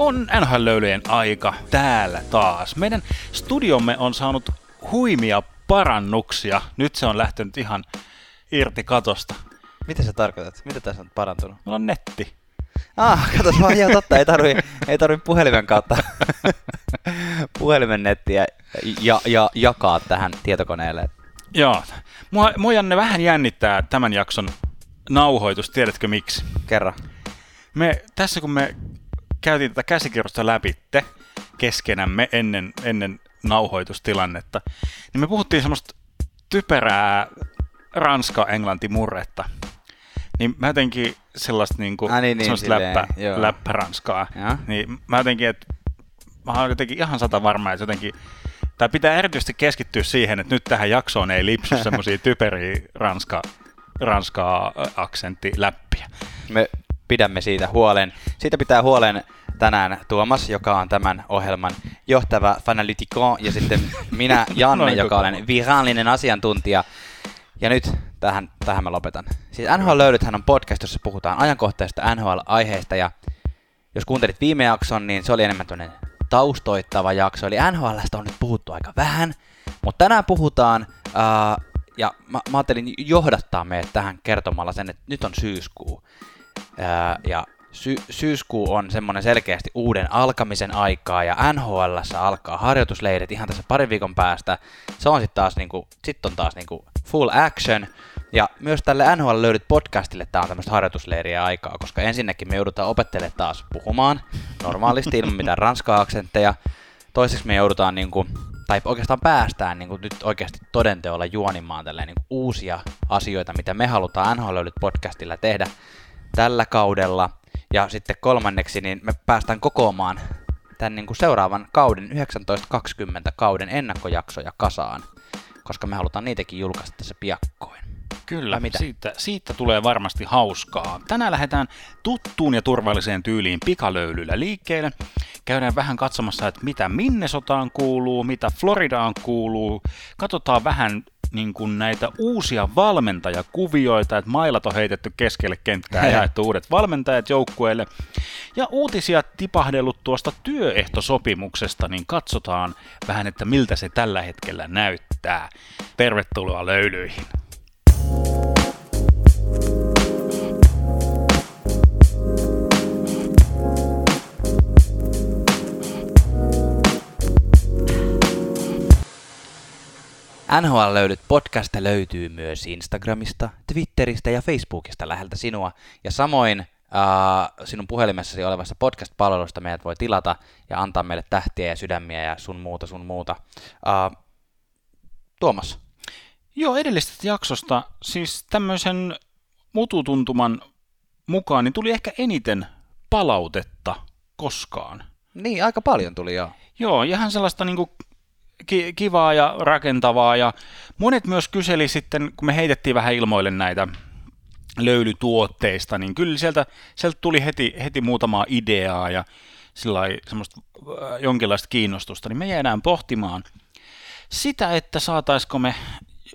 On NHL-löylyjen aika täällä taas. Meidän studiomme on saanut huimia parannuksia. Nyt se on lähtenyt ihan irti katosta. Mitä sä tarkoitat? Mitä tässä on parantunut? Meillä on netti. Ah, kato, vaan ihan totta, ei tarvi, ei tarvi puhelimen kautta puhelimen nettiä ja, ja jakaa tähän tietokoneelle. Joo. Mua, mua Janne vähän jännittää tämän jakson nauhoitus, tiedätkö miksi? Kerro. Me, tässä kun me käytiin tätä käsikirjoista läpitte keskenämme ennen, ennen nauhoitustilannetta, niin me puhuttiin semmoista typerää ranska-englanti-murretta. Niin mä jotenkin sellaista niinku, Ah, niin, niin, silleen, läppä, joo. läppäranskaa. Ja? Niin mä jotenkin, että mä oon jotenkin ihan sata varma, että jotenkin tai pitää erityisesti keskittyä siihen, että nyt tähän jaksoon ei lipsy semmoisia typeriä ranska, ranskaa aksentti läppiä. Me pidämme siitä huolen. Siitä pitää huolen tänään Tuomas, joka on tämän ohjelman johtava fanalytikon, ja sitten minä, Janne, Noin joka olen virallinen asiantuntija. Ja nyt tähän, tähän mä lopetan. Siis NHL-löydythän on podcast, jossa puhutaan ajankohtaisista NHL-aiheista, ja jos kuuntelit viime jakson, niin se oli enemmän tämmöinen taustoittava jakso, eli NHLstä on nyt puhuttu aika vähän, mutta tänään puhutaan, ää, ja mä, mä ajattelin johdattaa meidät tähän kertomalla sen, että nyt on syyskuu, ja sy- syyskuu on semmoinen selkeästi uuden alkamisen aikaa, ja NHLssä alkaa harjoitusleirit ihan tässä parin viikon päästä, se on sitten taas niinku, sit on taas niinku full action, ja myös tälle NHL löydyt podcastille tämä on tämmöistä harjoitusleiriä aikaa, koska ensinnäkin me joudutaan opettelemaan taas puhumaan normaalisti ilman mitään ranskaa aksentteja. Toiseksi me joudutaan niinku, tai oikeastaan päästään niinku nyt oikeasti todenteolla juonimaan tälleen niinku uusia asioita, mitä me halutaan NHL löydyt podcastilla tehdä tällä kaudella. Ja sitten kolmanneksi, niin me päästään kokoamaan tämän niin kuin seuraavan kauden 1920 kauden ennakkojaksoja kasaan, koska me halutaan niitäkin julkaista tässä piakkoin. Kyllä, Vai mitä? Siitä, siitä tulee varmasti hauskaa. Tänään lähdetään tuttuun ja turvalliseen tyyliin pikalöylyllä liikkeelle. Käydään vähän katsomassa, että mitä Minnesotaan kuuluu, mitä Floridaan kuuluu. Katsotaan vähän niin kuin näitä uusia valmentajakuvioita, että mailat on heitetty keskelle kenttää ja jaettu uudet valmentajat joukkueelle. Ja uutisia tipahdellut tuosta työehtosopimuksesta, niin katsotaan vähän, että miltä se tällä hetkellä näyttää. Tervetuloa löylyihin. NHL löydyt podcast löytyy myös Instagramista, Twitteristä ja Facebookista läheltä sinua. Ja samoin äh, sinun puhelimessasi olevassa podcast-palvelusta meidät voi tilata ja antaa meille tähtiä ja sydämiä ja sun muuta, sun muuta. Äh, Tuomas, Joo, edellisestä jaksosta, siis tämmöisen mututuntuman mukaan, niin tuli ehkä eniten palautetta koskaan. niin aika paljon tuli jo. Joo, ihan sellaista niinku ki- kivaa ja rakentavaa, ja monet myös kyseli sitten, kun me heitettiin vähän ilmoille näitä löylytuotteista, niin kyllä sieltä, sieltä tuli heti, heti muutamaa ideaa ja semmoista äh, jonkinlaista kiinnostusta, niin me jäädään pohtimaan sitä, että saataisiko me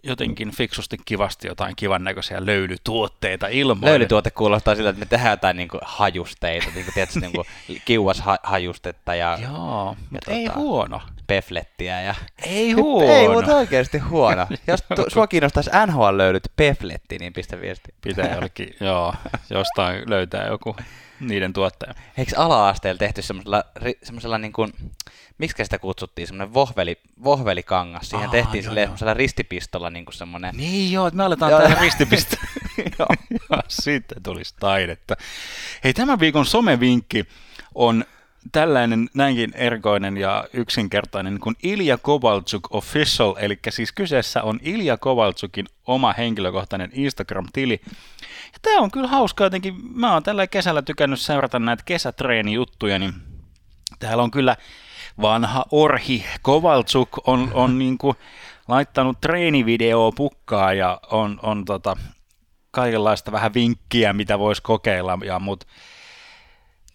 jotenkin fiksusti kivasti jotain kivan näköisiä löylytuotteita ilmoille. Löylytuote kuulostaa siltä, että me tehdään jotain niin hajusteita, niin kuin, tiedätkö, niin kuin kiuashajustetta ja, Joo, mutta ei tota- huono. Peflettiä. Ja... Ei huono. Ei, mutta oikeasti huono. Jos tu- sua kiinnostaisi NHL löydyt pefletti, niin pistä viesti. Pitää jollekin, joo, jostain löytää joku niiden tuottaja. Eikö ala-asteella tehty semmoisella, semmoisella niin kuin, miksi sitä kutsuttiin, semmoinen vohveli, vohvelikangas. Siihen Aa, tehtiin joo, silleen joo. semmoisella ristipistolla niin kuin semmoinen. Niin joo, että me aletaan Joo. tehdä ristipiste. Joo. Joo, Sitten tulisi taidetta. Hei, tämän viikon somevinkki on tällainen näinkin erikoinen ja yksinkertainen kuin Ilja Kovalchuk Official, eli siis kyseessä on Ilja Kovalchukin oma henkilökohtainen Instagram-tili. Ja tämä on kyllä hauska jotenkin, mä oon tällä kesällä tykännyt seurata näitä kesätreenijuttuja, niin täällä on kyllä vanha orhi. Kovalchuk on, on niinku laittanut treenivideoa pukkaa ja on, on tota, kaikenlaista vähän vinkkiä, mitä voisi kokeilla, ja mut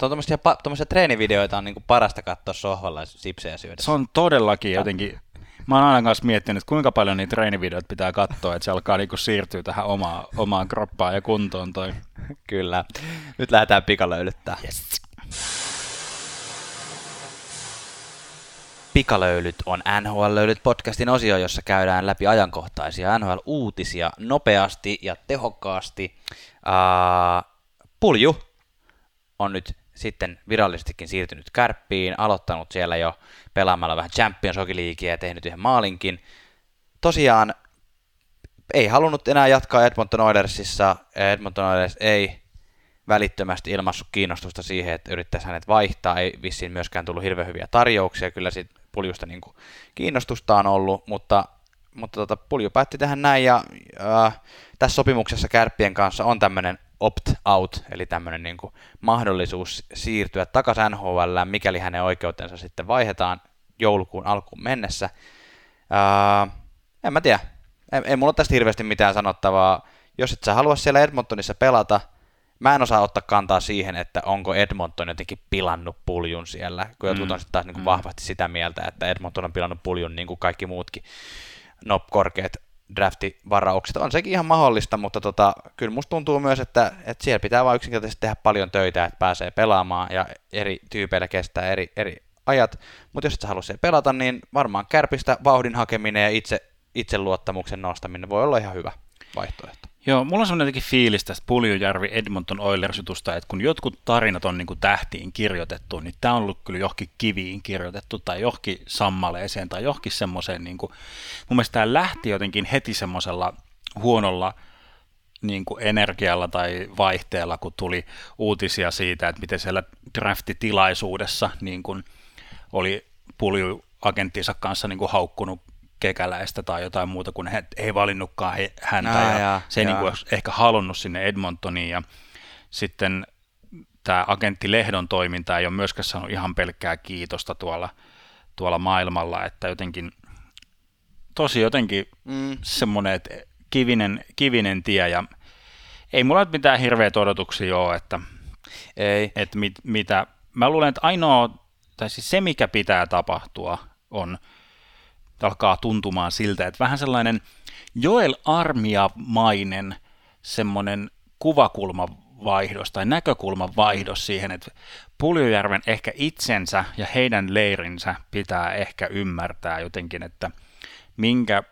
Tuommoisia, pa- tuommoisia treenivideoita on niin kuin parasta katsoa sohvalla ja sipsejä syödä. se on todellakin jotenkin, mä oon aina kanssa miettinyt, kuinka paljon niitä treenivideoita pitää katsoa, että se alkaa niinku siirtyä tähän omaan, omaan kroppaan ja kuntoon toi. Kyllä. Nyt lähdetään pikalöylyttää. Yes. Pikalöylyt on NHL-löylyt podcastin osio, jossa käydään läpi ajankohtaisia NHL-uutisia nopeasti ja tehokkaasti. Uh, Pulju on nyt sitten virallisestikin siirtynyt kärppiin, aloittanut siellä jo pelaamalla vähän Champions Hockey ja tehnyt yhden maalinkin. Tosiaan ei halunnut enää jatkaa Edmonton Oilersissa. Edmonton Oilers ei välittömästi ilmassut kiinnostusta siihen, että yrittäisi hänet vaihtaa. Ei vissiin myöskään tullut hirveän hyviä tarjouksia. Kyllä siitä puljusta niin kuin kiinnostusta on ollut, mutta, mutta tota, pulju päätti tehdä näin ja äh, tässä sopimuksessa kärppien kanssa on tämmöinen opt-out, eli tämmöinen niin kuin mahdollisuus siirtyä takaisin NHL, mikäli hänen oikeutensa sitten vaihdetaan joulukuun alkuun mennessä. Äh, en mä tiedä, ei, ei mulla tästä hirveästi mitään sanottavaa. Jos et sä halua siellä Edmontonissa pelata, mä en osaa ottaa kantaa siihen, että onko Edmonton jotenkin pilannut puljun siellä, kun jotkut mm. on sitten taas niin kuin mm. vahvasti sitä mieltä, että Edmonton on pilannut puljun niin kuin kaikki muutkin nop korkeat draftivaraukset. On sekin ihan mahdollista, mutta tota, kyllä musta tuntuu myös, että, että siellä pitää vain yksinkertaisesti tehdä paljon töitä, että pääsee pelaamaan ja eri tyypeillä kestää eri, eri ajat. Mutta jos et sä halua pelata, niin varmaan kärpistä vauhdin hakeminen ja itse, itseluottamuksen nostaminen voi olla ihan hyvä vaihtoehto. Joo, mulla on sellainen jotenkin fiilis tästä Puljujärvi Edmonton oilers että kun jotkut tarinat on niin kuin tähtiin kirjoitettu, niin tämä on ollut kyllä johonkin kiviin kirjoitettu tai johonkin sammaleeseen tai johonkin semmoiseen, niin kuin, mun mielestä tämä lähti jotenkin heti semmoisella huonolla niin kuin energialla tai vaihteella, kun tuli uutisia siitä, että miten siellä draftitilaisuudessa niin kuin oli pulju agenttinsa kanssa niin kuin haukkunut kekäläistä tai jotain muuta, kun he ei valinnutkaan he, häntä. Aa, ja, ja se ei niin kuin ehkä halunnut sinne Edmontoniin. Ja sitten tämä agentti Lehdon toiminta ei ole myöskään saanut ihan pelkkää kiitosta tuolla, tuolla maailmalla, että jotenkin tosi jotenkin mm. semmoinen, että kivinen, kivinen tie. Ja ei mulla nyt mitään hirveät odotuksia ole, että, ei. että mit, mitä, mä luulen, että ainoa, tai siis se mikä pitää tapahtua on, alkaa tuntumaan siltä, että vähän sellainen Joel Armia-mainen semmoinen kuvakulma vaihdos tai näkökulman vaihdos siihen, että Puljujärven ehkä itsensä ja heidän leirinsä pitää ehkä ymmärtää jotenkin, että minkä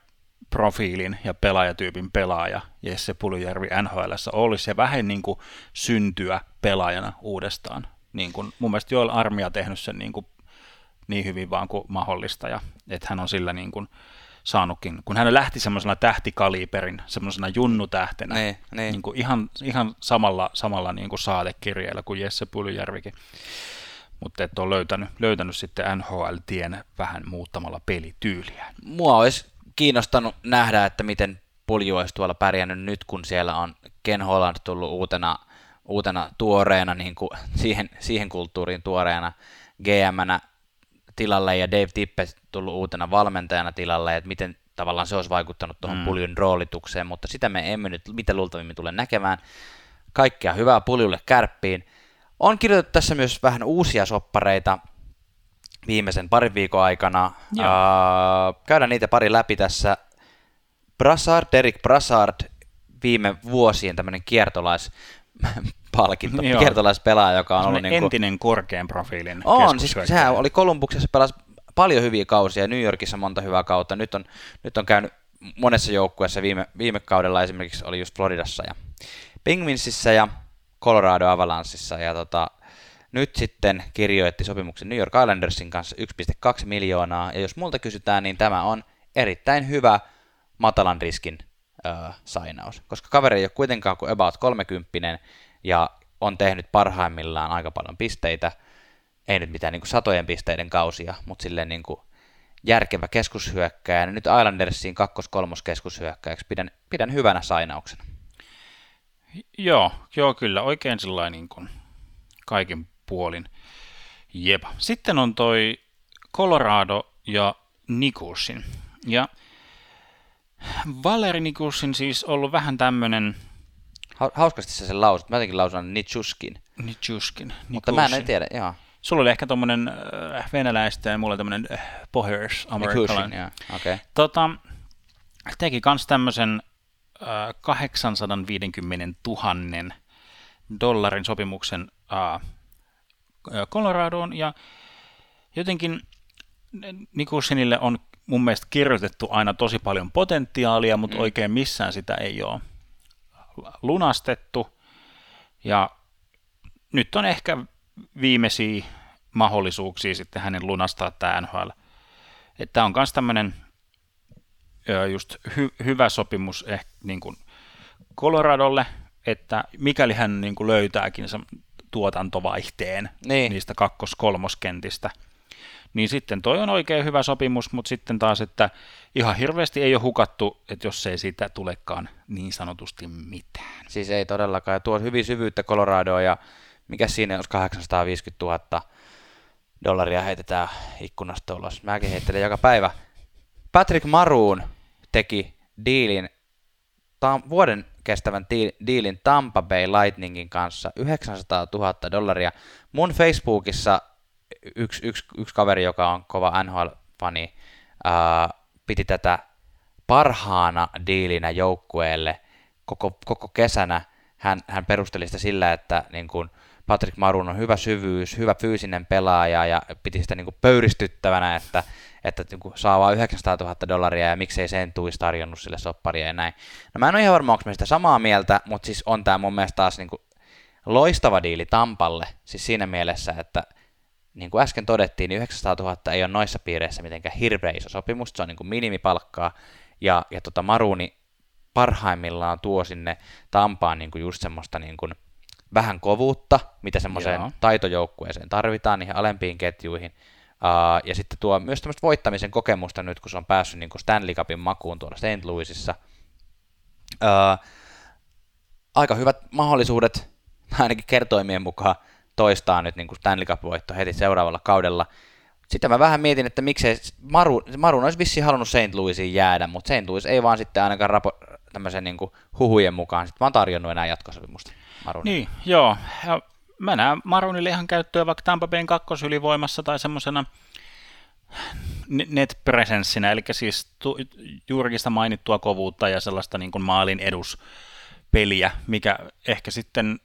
profiilin ja pelaajatyypin pelaaja Jesse Puljujärvi NHL olisi ja vähän niin kuin syntyä pelaajana uudestaan. Niin kuin, mun mielestä Joel Armia tehnyt sen niin kuin niin hyvin vaan kuin mahdollista, ja että hän on sillä niin kuin saanutkin, kun hän lähti semmoisena tähtikaliberin, semmoisena junnutähtenä, niin, niin. Niin kuin ihan, ihan samalla, samalla niin kuin saatekirjeellä kuin Jesse Puljärvikin. Mutta et on löytänyt, löytänyt sitten NHL-tien vähän muuttamalla pelityyliä. Mua olisi kiinnostanut nähdä, että miten Pulju olisi tuolla pärjännyt nyt, kun siellä on Ken Holland tullut uutena, uutena tuoreena, niin kuin siihen, siihen kulttuuriin tuoreena GM-nä tilalle ja Dave Tippett tullut uutena valmentajana tilalle, että miten tavallaan se olisi vaikuttanut tuohon mm. puljun roolitukseen, mutta sitä me emme nyt mitä luultavimmin tule näkemään. Kaikkea hyvää puljulle kärppiin. On kirjoitettu tässä myös vähän uusia soppareita viimeisen parin viikon aikana. Uh, käydään niitä pari läpi tässä. Brassard, Derek Brassard, viime vuosien tämmöinen kiertolais palkinto. Joo. Kiertolaispelaaja, joka on ollut... Niin kuin... entinen korkean profiilin On, siis sehän oli Kolumbuksessa, pelasi paljon hyviä kausia, New Yorkissa monta hyvää kautta. Nyt on, nyt on käynyt monessa joukkueessa viime, viime kaudella esimerkiksi oli just Floridassa ja Penguinsissa ja Colorado Avalanssissa ja tota, nyt sitten kirjoitti sopimuksen New York Islandersin kanssa 1,2 miljoonaa ja jos multa kysytään, niin tämä on erittäin hyvä matalan riskin äh, sainaus, koska kaveri ei ole kuitenkaan kuin about 30 ja on tehnyt parhaimmillaan aika paljon pisteitä, ei nyt mitään niin kuin satojen pisteiden kausia, mutta silleen niin kuin järkevä keskushyökkäjä. Nyt Islandersiin kakkos-kolmos keskushyökkäjäksi pidän, pidän hyvänä sainauksena. Joo, joo kyllä, oikein sellainen niin kuin kaikin puolin. Jep. Sitten on toi Colorado ja Nikulsin. Ja Valeri Nikulsin siis ollut vähän tämmöinen Hauskasti sä sen lausut. Mä jotenkin lausun Nitschuskin. Nitschuskin. Mutta mä en tiedä, joo. Sulla oli ehkä tommonen äh, venäläistä ja mulla tämmönen äh, pohers amerikkalainen. Joo, okay. Tota, teki kans tämmösen äh, 850 000 dollarin sopimuksen äh, Coloradoon ja jotenkin Nikushinille on mun mielestä kirjoitettu aina tosi paljon potentiaalia, mutta mm. oikein missään sitä ei ole lunastettu. Ja nyt on ehkä viimeisiä mahdollisuuksia sitten hänen lunastaa tämä NHL. Että on myös tämmöinen just hy- hyvä sopimus ehkä niin kuin Coloradolle, että mikäli hän niin kuin löytääkin sen tuotantovaihteen niin. niistä kakkos-kolmoskentistä, niin sitten toi on oikein hyvä sopimus, mutta sitten taas, että ihan hirveästi ei ole hukattu, että jos ei siitä tulekaan niin sanotusti mitään. Siis ei todellakaan, ja tuo hyvin syvyyttä Coloradoa, ja mikä siinä, jos 850 000 dollaria heitetään ikkunasta ulos. Mäkin heittelen joka päivä. Patrick Maroon teki diilin, tam, vuoden kestävän diilin Tampa Bay Lightningin kanssa 900 000 dollaria. Mun Facebookissa yksi, yksi, yksi kaveri, joka on kova NHL-fani, ää, piti tätä parhaana diilinä joukkueelle koko, koko kesänä. Hän, hän perusteli sitä sillä, että niin kun Patrick Marun on hyvä syvyys, hyvä fyysinen pelaaja ja piti sitä niin kuin pöyristyttävänä, että, että niin kuin saa vain 900 000 dollaria ja miksei sen tuisi tarjonnut sille sopparia ja näin. No mä en ole ihan varma, onko mä sitä samaa mieltä, mutta siis on tämä mun mielestä taas niin kuin loistava diili Tampalle, siis siinä mielessä, että niin kuin äsken todettiin, niin 900 000 ei ole noissa piireissä mitenkään hirveä iso sopimus, se on niin kuin minimipalkkaa, ja, ja tota Maruni parhaimmillaan tuo sinne Tampaan niin kuin just semmoista niin kuin vähän kovuutta, mitä semmoiseen Joo. taitojoukkueeseen tarvitaan niihin alempiin ketjuihin. Uh, ja sitten tuo myös tämmöistä voittamisen kokemusta nyt, kun se on päässyt niin kuin Stanley Cupin makuun tuolla St. Louisissa. Uh, aika hyvät mahdollisuudet, ainakin kertoimien mukaan, toistaa nyt niin kuin Stanley Cup-voitto heti seuraavalla kaudella. Sitten mä vähän mietin, että miksei Maru, Maru olisi vissiin halunnut St. Louisiin jäädä, mutta St. Louis ei vaan sitten ainakaan rapo, tämmöisen niin kuin huhujen mukaan sitten vaan tarjonnut enää jatkosopimusta. Maruni. Niin, joo. Ja mä näen Marunille ihan käyttöä vaikka Tampa Bayn kakkosylivoimassa tai semmoisena net-presenssinä, eli siis tu, juurikin sitä mainittua kovuutta ja sellaista niin kuin maalin eduspeliä, mikä ehkä sitten,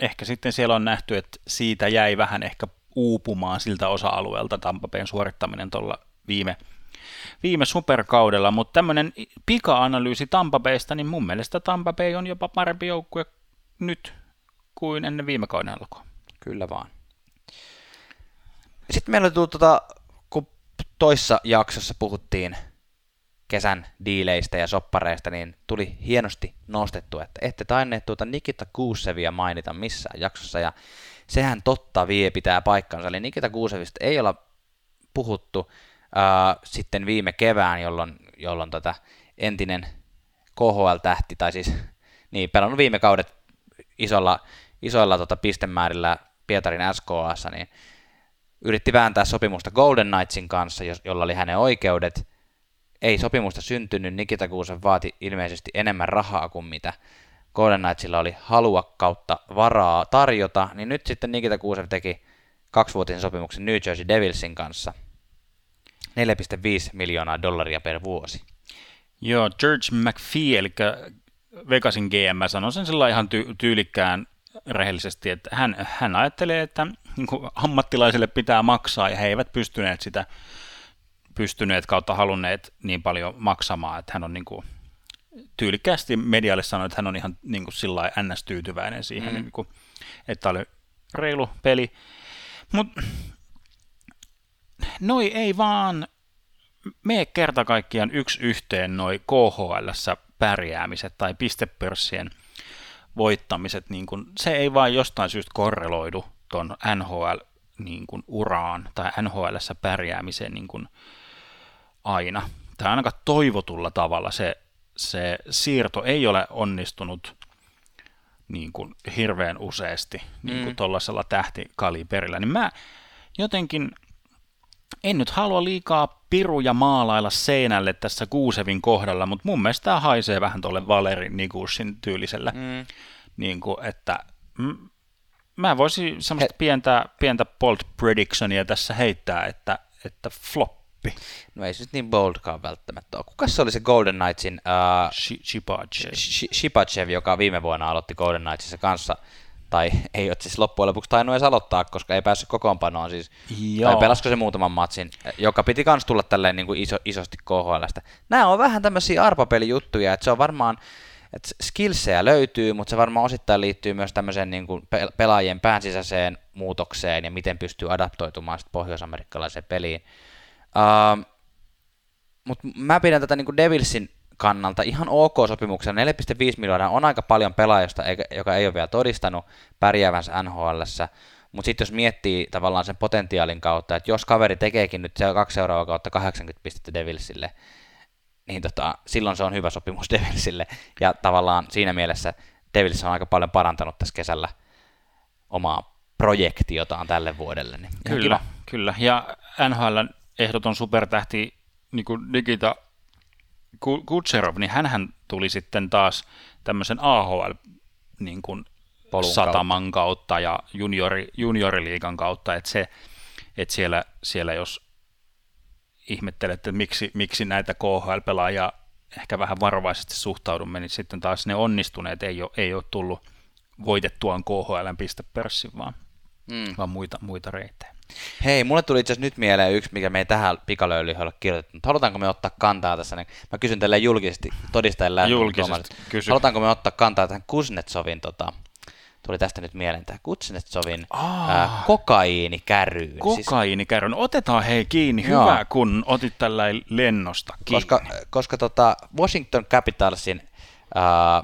ehkä sitten siellä on nähty, että siitä jäi vähän ehkä uupumaan siltä osa-alueelta Tampa Bayn suorittaminen tuolla viime, viime superkaudella, mutta tämmöinen pika-analyysi Tampa Baysta, niin mun mielestä Tampa Bay on jopa parempi joukkue nyt kuin ennen viime kauden alkua. Kyllä vaan. Sitten meillä tuli tuota, kun toissa jaksossa puhuttiin kesän diileistä ja soppareista, niin tuli hienosti nostettu, että ette tainneet tuota Nikita Kuusevia mainita missään jaksossa, ja sehän totta vie pitää paikkansa, eli Nikita Kuusevista ei olla puhuttu äh, sitten viime kevään, jolloin, jolloin tota entinen KHL-tähti, tai siis niin, pelannut viime kaudet isolla, isoilla tota pistemäärillä Pietarin SKAssa, niin yritti vääntää sopimusta Golden Knightsin kanssa, jolla oli hänen oikeudet. Ei sopimusta syntynyt, Nikita Kuusen vaati ilmeisesti enemmän rahaa kuin mitä Golden Knightsilla oli halua kautta varaa tarjota, niin nyt sitten Nikita Kuusen teki kaksivuotisen sopimuksen New Jersey Devilsin kanssa. 4,5 miljoonaa dollaria per vuosi. Joo, George McPhee, eli Vegasin GM sanoi sen sillä ihan ty- tyylikkään rehellisesti, että hän, hän ajattelee, että niin ammattilaisille pitää maksaa ja he eivät pystyneet sitä pystyneet kautta halunneet niin paljon maksamaan, että hän on niin kuin, tyylikkäästi medialle sanoi, että hän on ihan niin kuin sillä ns. tyytyväinen siihen, mm. niin kuin, että oli reilu peli. Mutta noi ei vaan mene kerta kaikkiaan yksi yhteen noi KHL pärjäämiset tai pistepörssien voittamiset, niin kun, se ei vain jostain syystä korreloidu tuon NHL niin kun, uraan tai nhl pärjäämiseen niin kun, aina. Tai ainakaan toivotulla tavalla se, se siirto ei ole onnistunut niin kuin hirveän useasti niin kuin mm. tuollaisella tähtikaliberillä, niin mä jotenkin en nyt halua liikaa piruja maalailla seinälle tässä Kuusevin kohdalla, mutta mun mielestä tämä haisee vähän tuolle Valeri Nikusin tyyliselle, mm. niin kuin, että m- mä voisin semmoista He... pientä, pientä bold predictionia tässä heittää, että, että floppi. No ei se nyt niin boldkaan välttämättä ole. Kuka se oli se Golden Knightsin? Uh, Shipachev. Shipachev, joka viime vuonna aloitti Golden Knightsissa kanssa tai ei ole siis loppujen lopuksi tainnut edes aloittaa, koska ei päässyt kokoonpanoon siis, Joo. tai pelasko se muutaman matsin, joka piti kans tulla tälleen niin kuin iso, isosti KHLstä. Nämä on vähän tämmöisiä arpapelijuttuja, että se on varmaan, että skillsejä löytyy, mutta se varmaan osittain liittyy myös tämmöiseen niin kuin pelaajien päänsisäiseen muutokseen ja miten pystyy adaptoitumaan sitten pohjoisamerikkalaiseen peliin. Uh, mutta mä pidän tätä niin kuin Devilsin kannalta ihan ok sopimuksena. 4,5 miljoonaa on aika paljon pelaajasta, joka ei ole vielä todistanut pärjäävänsä nhl mutta sitten jos miettii tavallaan sen potentiaalin kautta, että jos kaveri tekeekin nyt se kaksi seuraavaa kautta 80 pistettä Devilsille, niin tota, silloin se on hyvä sopimus Devilsille. Ja tavallaan siinä mielessä Devils on aika paljon parantanut tässä kesällä omaa projektiotaan tälle vuodelle. Niin kyllä, kiva. kyllä. Ja NHL ehdoton supertähti niin kuin Nikita Kutserov, niin hän tuli sitten taas tämmöisen AHL niin kuin sataman kautta. ja juniori, junioriliigan kautta, että, se, että siellä, siellä jos ihmettelette, että miksi, miksi näitä KHL-pelaajia ehkä vähän varovaisesti suhtaudumme, niin sitten taas ne onnistuneet ei ole, ei ole tullut voitettuaan KHLn pistepörssin, vaan, mm. vaan muita, muita reittejä. Hei, mulle tuli itse asiassa nyt mieleen yksi, mikä me ei tähän pikalöyliin ole kirjoitettu. Halutaanko me ottaa kantaa tässä? Mä kysyn teille julkisesti todistajille. Julkisesti, kysy. Halutaanko me ottaa kantaa tähän Kuznetsovin, tota, tuli tästä nyt mieleen, tämä Kuznetsovin ää, kokaiinikäryyn. Siis- kokaiinikärryyn. Siis... Otetaan hei kiinni, Joo. hyvä kun otit tällä lennosta kiinni. Koska, koska tota Washington Capitalsin ää,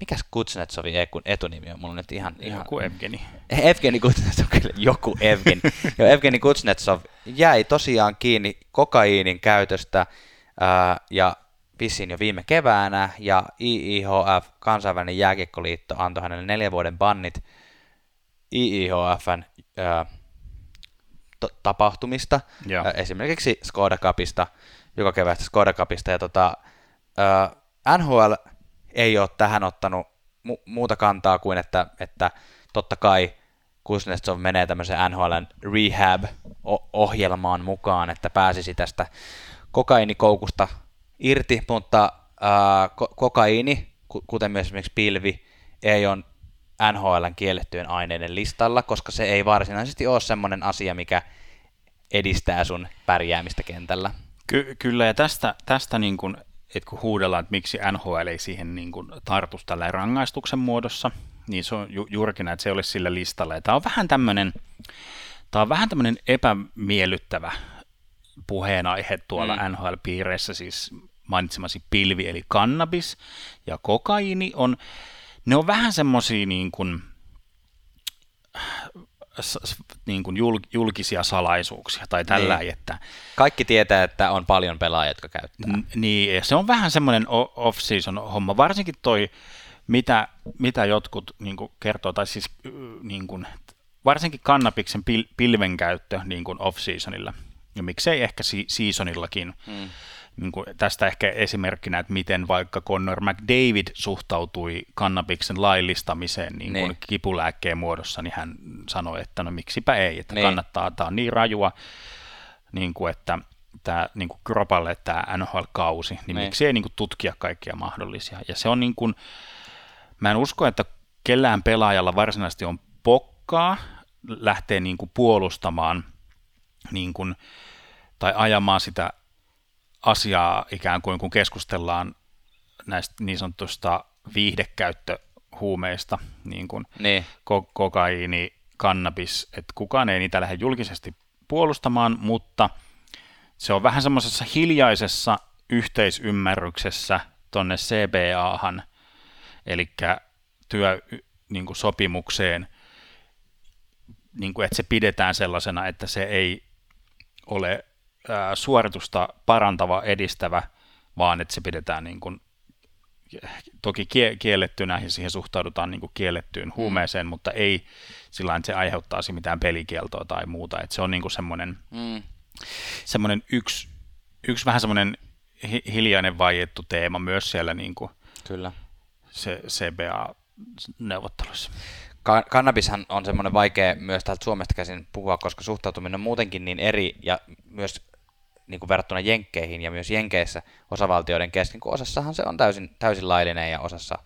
mikäs Kuznetsovin etunimi on? Mulla on nyt ihan... ihan... Joku Evgeni. Evgeni Kuznetsov, kyllä joku Evgeni. jo, Evgeni Kuznetsov jäi tosiaan kiinni kokaiinin käytöstä ää, ja vissiin jo viime keväänä, ja IIHF, kansainvälinen jääkiekkoliitto, antoi hänelle neljän vuoden bannit IIHFn ää, t- tapahtumista, ää, esimerkiksi Skoda Cupista, joka kevästä Skoda Cupista, ja tota, ää, NHL ei ole tähän ottanut mu- muuta kantaa kuin, että, että totta kai Kuznetsov menee tämmöiseen NHLn rehab-ohjelmaan mukaan, että pääsisi tästä kokaiinikoukusta irti, mutta ää, ko- kuten myös esimerkiksi pilvi, ei ole NHLn kiellettyjen aineiden listalla, koska se ei varsinaisesti ole semmoinen asia, mikä edistää sun pärjäämistä kentällä. Ky- kyllä, ja tästä, tästä niin kuin että kun huudellaan, että miksi NHL ei siihen niin kuin tartu tällä rangaistuksen muodossa, niin se on ju- juurikin näin, että se olisi sillä listalla. Ja tämä on vähän tämmöinen, tämä on vähän tämmöinen epämiellyttävä puheenaihe tuolla mm. NHL-piireissä, siis mainitsemasi pilvi eli kannabis ja kokaiini on, ne on vähän semmoisia niin kuin, niin kuin julkisia salaisuuksia tai tällä, niin. että... Kaikki tietää, että on paljon pelaajia, jotka käyttää. N- niin, ja se on vähän semmoinen off-season homma, varsinkin toi, mitä, mitä jotkut niin kuin kertoo, tai siis niin kuin, varsinkin kannabiksen pil- pilven käyttö niin kuin off-seasonilla, ja miksei ehkä si- seasonillakin, hmm niin kuin tästä ehkä esimerkkinä, että miten vaikka Connor McDavid suhtautui kannabiksen laillistamiseen niin kuin niin. kipulääkkeen muodossa, niin hän sanoi, että no miksipä ei, että niin. kannattaa, tämä on niin rajua, niin kuin, että tämä niin kuin kropalle tämä NHL-kausi, niin, niin. miksi ei niin kuin tutkia kaikkia mahdollisia. Ja se on niin kuin, mä en usko, että kellään pelaajalla varsinaisesti on pokkaa lähteä niin kuin puolustamaan niin kuin, tai ajamaan sitä asiaa ikään kuin, kun keskustellaan näistä niin sanotusta viihdekäyttöhuumeista, niin kuin niin. Ko- kokaiini, kannabis, että kukaan ei niitä lähde julkisesti puolustamaan, mutta se on vähän semmoisessa hiljaisessa yhteisymmärryksessä tonne CBAhan, eli työsopimukseen, niin kuin, että se pidetään sellaisena, että se ei ole suoritusta parantava, edistävä, vaan että se pidetään niin kuin, toki kiellettynä ja siihen suhtaudutaan niin kuin kiellettyyn mm. huumeeseen, mm. mutta ei sillä että se aiheuttaisi mitään pelikieltoa tai muuta. Että se on niin kuin semmoinen, mm. semmoinen yksi, yksi vähän semmoinen hiljainen vaiettu teema myös siellä niin kuin Kyllä. Se CBA-neuvotteluissa kannabishan on semmoinen vaikea myös täältä Suomesta käsin puhua, koska suhtautuminen on muutenkin niin eri ja myös niin kuin verrattuna Jenkkeihin ja myös Jenkeissä osavaltioiden kesken, kun osassahan se on täysin, täysin laillinen ja osassa,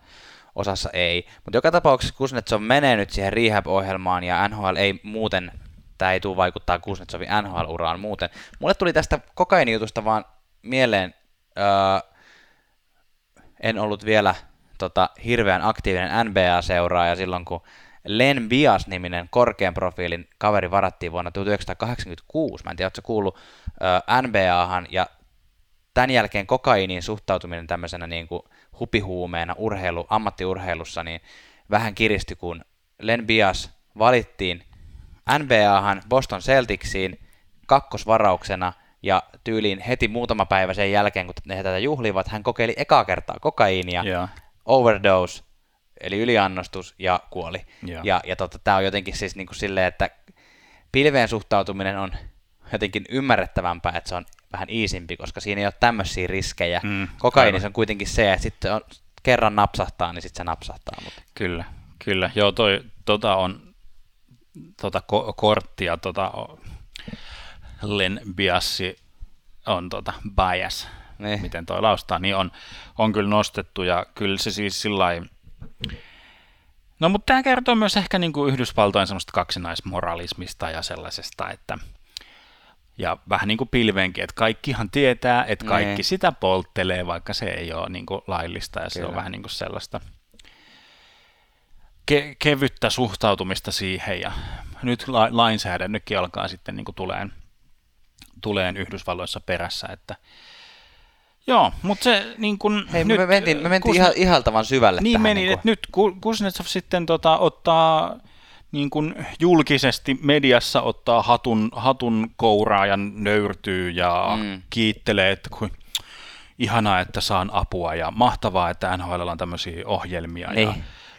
osassa ei. Mutta joka tapauksessa Kuznetsov menee nyt siihen rehab-ohjelmaan ja NHL ei muuten, tämä ei tule vaikuttaa Kuznetsovin NHL-uraan muuten. Mulle tuli tästä kokainijutusta vaan mieleen, öö, en ollut vielä tota, hirveän aktiivinen NBA-seuraaja silloin, kun Len Bias-niminen korkean profiilin kaveri varattiin vuonna 1986. Mä en tiedä, ootko kuullut ö, NBAhan, ja tämän jälkeen kokainiin suhtautuminen tämmöisenä niin kuin hupihuumeena urheilu, ammattiurheilussa, niin vähän kiristyi, kun Len Bias valittiin NBAhan Boston Celticsiin kakkosvarauksena, ja tyyliin heti muutama päivä sen jälkeen, kun ne tätä juhlivat, hän kokeili ekaa kertaa kokaiinia, yeah. overdose, eli yliannostus, ja kuoli. Yeah. Ja, ja tota, tämä on jotenkin siis niin kuin silleen, että pilveen suhtautuminen on jotenkin ymmärrettävämpää, että se on vähän iisimpi, koska siinä ei ole tämmöisiä riskejä. Mm, Kokaiinissa on kuitenkin se, että sitten on, kerran napsahtaa, niin sitten se napsahtaa. Mutta. Kyllä, kyllä. Joo, toi, tota on tota ko- korttia, tota, Len Biassi on tota, bias, niin. miten toi laustaa, niin on, on kyllä nostettu ja kyllä se siis sillä No mutta tämä kertoo myös ehkä niin kuin Yhdysvaltojen semmoista kaksinaismoralismista ja sellaisesta, että ja vähän niin kuin pilveenkin, että kaikkihan tietää, että kaikki ne. sitä polttelee, vaikka se ei ole niin kuin laillista ja Kyllä. se on vähän niin kuin sellaista ke- kevyttä suhtautumista siihen ja nyt la- lainsäädännökin alkaa sitten niin kuin tuleen, tuleen Yhdysvalloissa perässä, että Joo, mutta se niin kun, Hei, nyt, me mentiin, me mentiin Kusne... ihaltavan syvälle Niin tähän, meni, niin että nyt Kuznetsov sitten tota, ottaa niin kuin julkisesti mediassa ottaa hatun, hatun kouraa ja nöyrtyy ja mm. kiittelee, että kuin ihanaa, että saan apua ja mahtavaa, että NHL on tämmöisiä ohjelmia niin. ja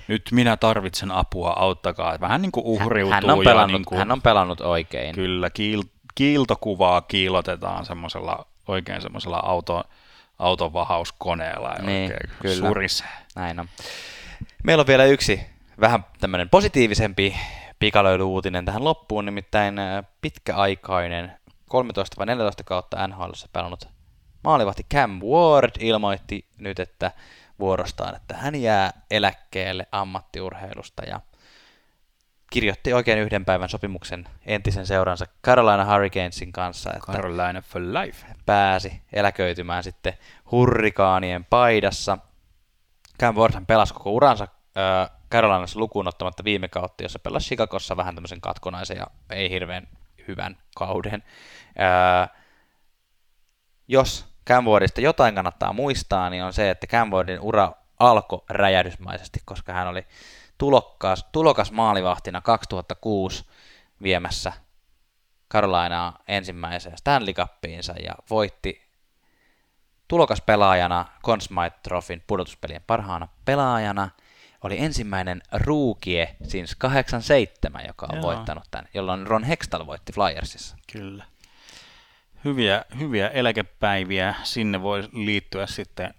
nyt minä tarvitsen apua, auttakaa. Vähän niin kuin uhriutuu. Hän, hän, on, pelannut, ja niin kuin, hän on pelannut oikein. Kyllä, kiil, kiiltokuvaa kiilotetaan semmoisella, oikein semmoisella auto, autovahauskoneella ja niin, oikein kyllä. surisee. Näin on. Meillä on vielä yksi vähän tämmöinen positiivisempi pikalöilyuutinen tähän loppuun, nimittäin äh, pitkäaikainen 13 vai 14 kautta NHL pelannut maalivahti Cam Ward ilmoitti nyt, että vuorostaan, että hän jää eläkkeelle ammattiurheilusta ja kirjoitti oikein yhden päivän sopimuksen entisen seuransa Carolina Hurricanesin kanssa. Että Carolina for life. Pääsi eläköitymään sitten hurrikaanien paidassa. Cam Ward pelasi koko uransa Carolinassa lukuun ottamatta viime kautta, jossa pelasi Chicagossa vähän tämmöisen katkonaisen ja ei hirveän hyvän kauden. Ää, jos Camwardista jotain kannattaa muistaa, niin on se, että Camwardin ura alkoi räjähdysmaisesti, koska hän oli tulokkas, tulokas maalivahtina 2006 viemässä Carolinaa ensimmäiseen Stanley Cupiinsa ja voitti tulokas pelaajana Conn Smythe Trophyn pudotuspelien parhaana pelaajana – oli ensimmäinen ruukie since 87, joka on Joo. voittanut tämän, jolloin Ron Hextall voitti Flyersissa. Kyllä. Hyviä, hyviä eläkepäiviä. Sinne voi liittyä sitten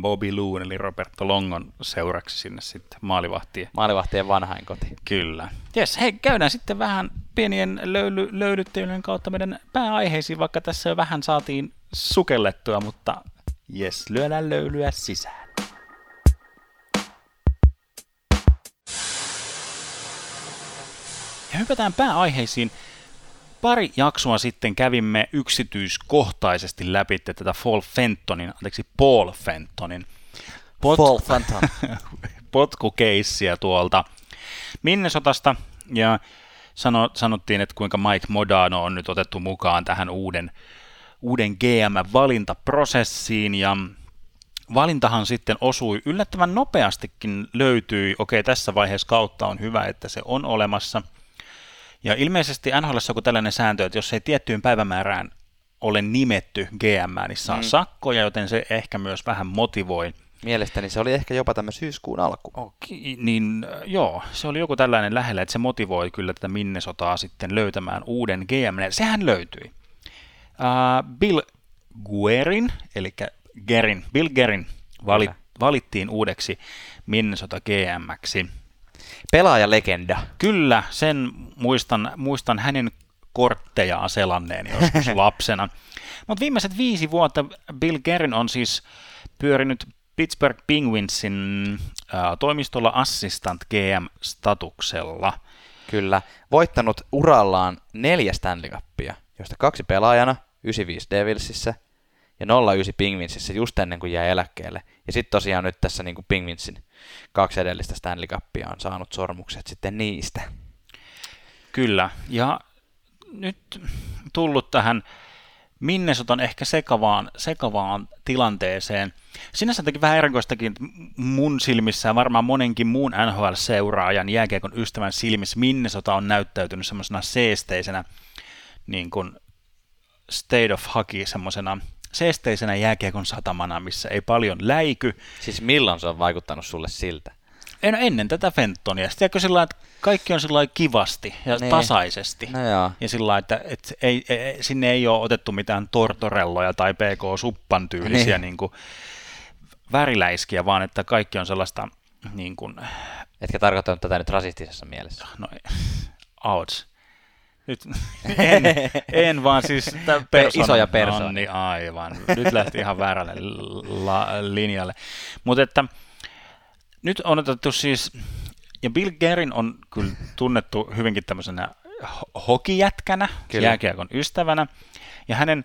Bobby Loon eli Roberto Longon seuraksi sinne sitten maalivahtien. Maalivahtien vanhainkoti. Kyllä. Jes, hei, käydään sitten vähän pienien löyly, löydyttelyjen kautta meidän pääaiheisiin, vaikka tässä jo vähän saatiin sukellettua, mutta jes, lyödään löylyä sisään. Ja hypätään pääaiheisiin. Pari jaksoa sitten kävimme yksityiskohtaisesti läpi tätä Paul Fentonin, anteeksi Paul Fentonin pot- Paul Fenton. potkukeissiä tuolta Minnesotasta. Ja sano, sanottiin, että kuinka Mike Modano on nyt otettu mukaan tähän uuden, uuden GM-valintaprosessiin ja valintahan sitten osui yllättävän nopeastikin löytyi, okei tässä vaiheessa kautta on hyvä, että se on olemassa – ja ilmeisesti NHL on joku tällainen sääntö, että jos ei tiettyyn päivämäärään ole nimetty GM, niin saa mm. sakkoja, joten se ehkä myös vähän motivoi. Mielestäni se oli ehkä jopa tämä syyskuun alku. Okay, niin joo, se oli joku tällainen lähellä, että se motivoi kyllä tätä Minnesotaa sitten löytämään uuden GM. Sehän löytyi. Uh, Bill Guerin, eli Gerin, Bill Gerin valit, valittiin uudeksi Minnesota GMksi pelaajalegenda. Kyllä, sen muistan, muistan hänen korttejaan selanneen joskus lapsena. Mutta viimeiset viisi vuotta Bill Gerin on siis pyörinyt Pittsburgh Penguinsin toimistolla assistant GM-statuksella. Kyllä. Voittanut urallaan neljä Stanley Cupia, joista kaksi pelaajana, 95 Devilsissä ja 09 Penguinsissä just ennen kuin jäi eläkkeelle. Ja sitten tosiaan nyt tässä niin kuin Penguinsin kaksi edellistä Stanley Cupia on saanut sormukset sitten niistä. Kyllä, ja nyt tullut tähän Minnesotan ehkä sekavaan, sekavaan tilanteeseen. Sinänsä teki vähän erikoistakin mun silmissä ja varmaan monenkin muun NHL-seuraajan jääkiekon ystävän silmissä Minnesota on näyttäytynyt semmoisena seesteisenä niin kuin state of hockey, semmoisena seesteisenä jääkiekon satamana, missä ei paljon läiky. Siis milloin se on vaikuttanut sulle siltä? En, ennen tätä Fentonia. Sitten sillä että kaikki on sillä kivasti ja niin. tasaisesti. No joo. Ja sillä että, että ei, ei, sinne ei ole otettu mitään tortorelloja tai PK-suppan tyylisiä niin. Niin kuin, väriläiskiä, vaan että kaikki on sellaista niin kuin... Etkä tarkoittanut tätä nyt rasistisessa mielessä? No, outs. Nyt, en, en vaan siis persona, isoja persoonia. No, niin, aivan. Nyt lähti ihan väärälle la, linjalle. Mutta että nyt on otettu siis, ja Bill Gerin on kyllä tunnettu hyvinkin tämmöisenä hokijätkänä, jääkiekon ystävänä, ja hänen,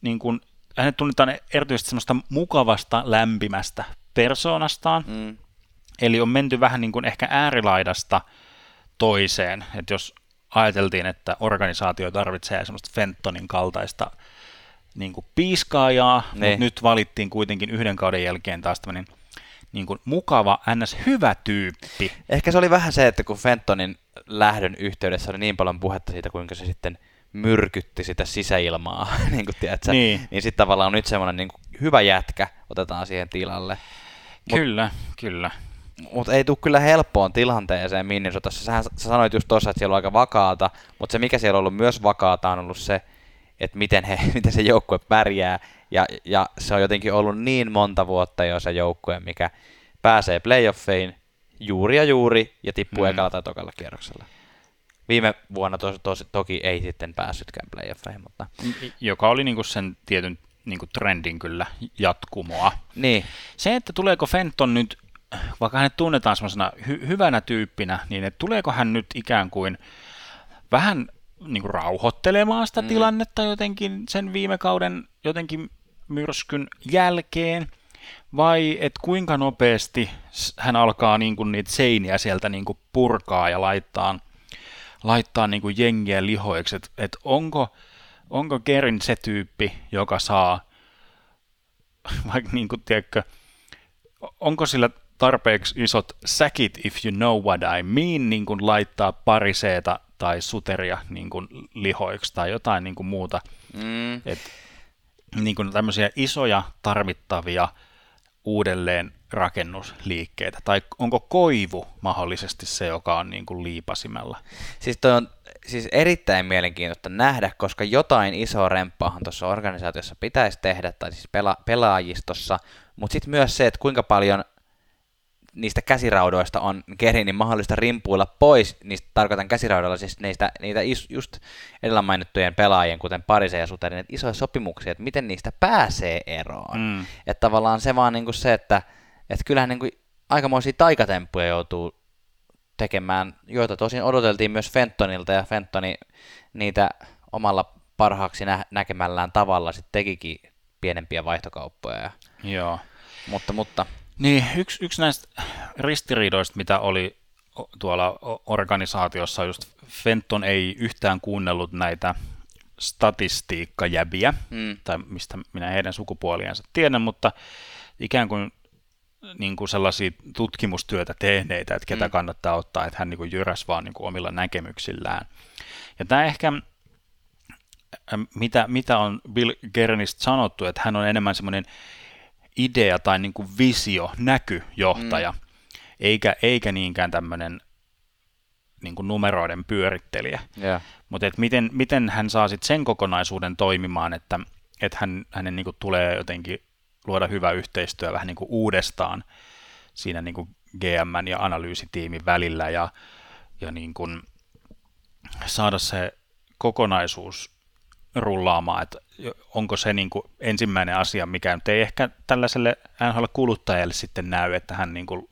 niin kuin, hänet tunnetaan erityisesti semmoista mukavasta, lämpimästä persoonastaan, mm. eli on menty vähän niin kuin ehkä äärilaidasta toiseen, että jos ajateltiin, että organisaatio tarvitsee semmoista Fentonin kaltaista niin kuin piiskaajaa, ne. mutta niin. nyt valittiin kuitenkin yhden kauden jälkeen taas tämmöinen niin kuin mukava, ns. hyvä tyyppi. Ehkä se oli vähän se, että kun Fentonin lähdön yhteydessä oli niin paljon puhetta siitä, kuinka se sitten myrkytti sitä sisäilmaa, niin kuin tiedätkö, niin, niin sitten tavallaan on nyt semmoinen niin kuin hyvä jätkä otetaan siihen tilalle. Mut, kyllä, kyllä. Mutta ei tule kyllä helppoon tilanteeseen Minnesotassa. Sähän sä sanoit just tuossa, että siellä on aika vakaata, mutta se mikä siellä on ollut myös vakaata on ollut se, että miten, he, miten se joukkue pärjää. Ja, ja se on jotenkin ollut niin monta vuotta jo se joukkue, mikä pääsee playoffeihin juuri ja juuri ja tippuu mm. ekalla tai tokalla kierroksella. Viime vuonna tos, tos, toki ei sitten päässytkään playoffeihin, mutta... Joka oli niinku sen tietyn niinku trendin kyllä jatkumoa. Niin. Se, että tuleeko Fenton nyt, vaikka hänet tunnetaan semmoisena hy- hyvänä tyyppinä, niin että tuleeko hän nyt ikään kuin vähän niin kuin rauhoittelemaan sitä mm. tilannetta jotenkin sen viime kauden jotenkin myrskyn jälkeen, vai et kuinka nopeasti hän alkaa niin kuin niitä seiniä sieltä niin kuin purkaa ja laittaa, laittaa niin kuin jengiä lihoiksi, että et onko, onko Gerin se tyyppi, joka saa, vaikka niin kuin, tiedätkö, onko sillä tarpeeksi isot säkit, if you know what I mean, niin kuin laittaa pariseeta tai suteria niin kuin lihoiksi tai jotain niin kuin muuta. Mm. Et, niin kuin tämmöisiä isoja tarvittavia uudelleen rakennusliikkeitä, tai onko koivu mahdollisesti se, joka on niin kuin liipasimella? Siis toi on siis erittäin mielenkiintoista nähdä, koska jotain isoa remppaahan tuossa organisaatiossa pitäisi tehdä, tai siis pela- pelaajistossa, mutta sitten myös se, että kuinka paljon niistä käsiraudoista on Gerinin mahdollista rimpuilla pois, niistä tarkoitan käsiraudalla siis niistä, niitä is, just edellä mainittujen pelaajien, kuten Parise ja Suterin, että isoja sopimuksia, että miten niistä pääsee eroon. Mm. Että tavallaan se vaan niinku se, että, että kyllähän niinku aikamoisia taikatemppuja joutuu tekemään, joita tosin odoteltiin myös Fentonilta, ja Fentoni niitä omalla parhaaksi nä- näkemällään tavalla sitten tekikin pienempiä vaihtokauppoja. Ja, Joo. Mutta, mutta niin, yksi, yksi näistä ristiriidoista, mitä oli tuolla organisaatiossa, just Fenton ei yhtään kuunnellut näitä statistiikkajäbiä, mm. tai mistä minä heidän sukupuoliansa tiedän, mutta ikään kuin, niin kuin sellaisia tutkimustyötä tehneitä, että ketä mm. kannattaa ottaa, että hän niin kuin jyräs vaan niin kuin omilla näkemyksillään. Ja tämä ehkä, mitä, mitä on Bill Gernistä sanottu, että hän on enemmän semmoinen idea tai niin kuin visio, näkyjohtaja, mm. eikä, eikä niinkään tämmöinen niin kuin numeroiden pyörittelijä. Yeah. Mutta miten, miten hän saa sit sen kokonaisuuden toimimaan, että, että hän, hänen niin kuin tulee jotenkin luoda hyvä yhteistyö vähän niin kuin uudestaan siinä niin kuin GM ja analyysitiimin välillä ja, ja niin kuin saada se kokonaisuus rullaamaan, että onko se niin kuin ensimmäinen asia, mikä nyt ei ehkä tällaiselle NHL-kuluttajalle sitten näy, että hän niin kuin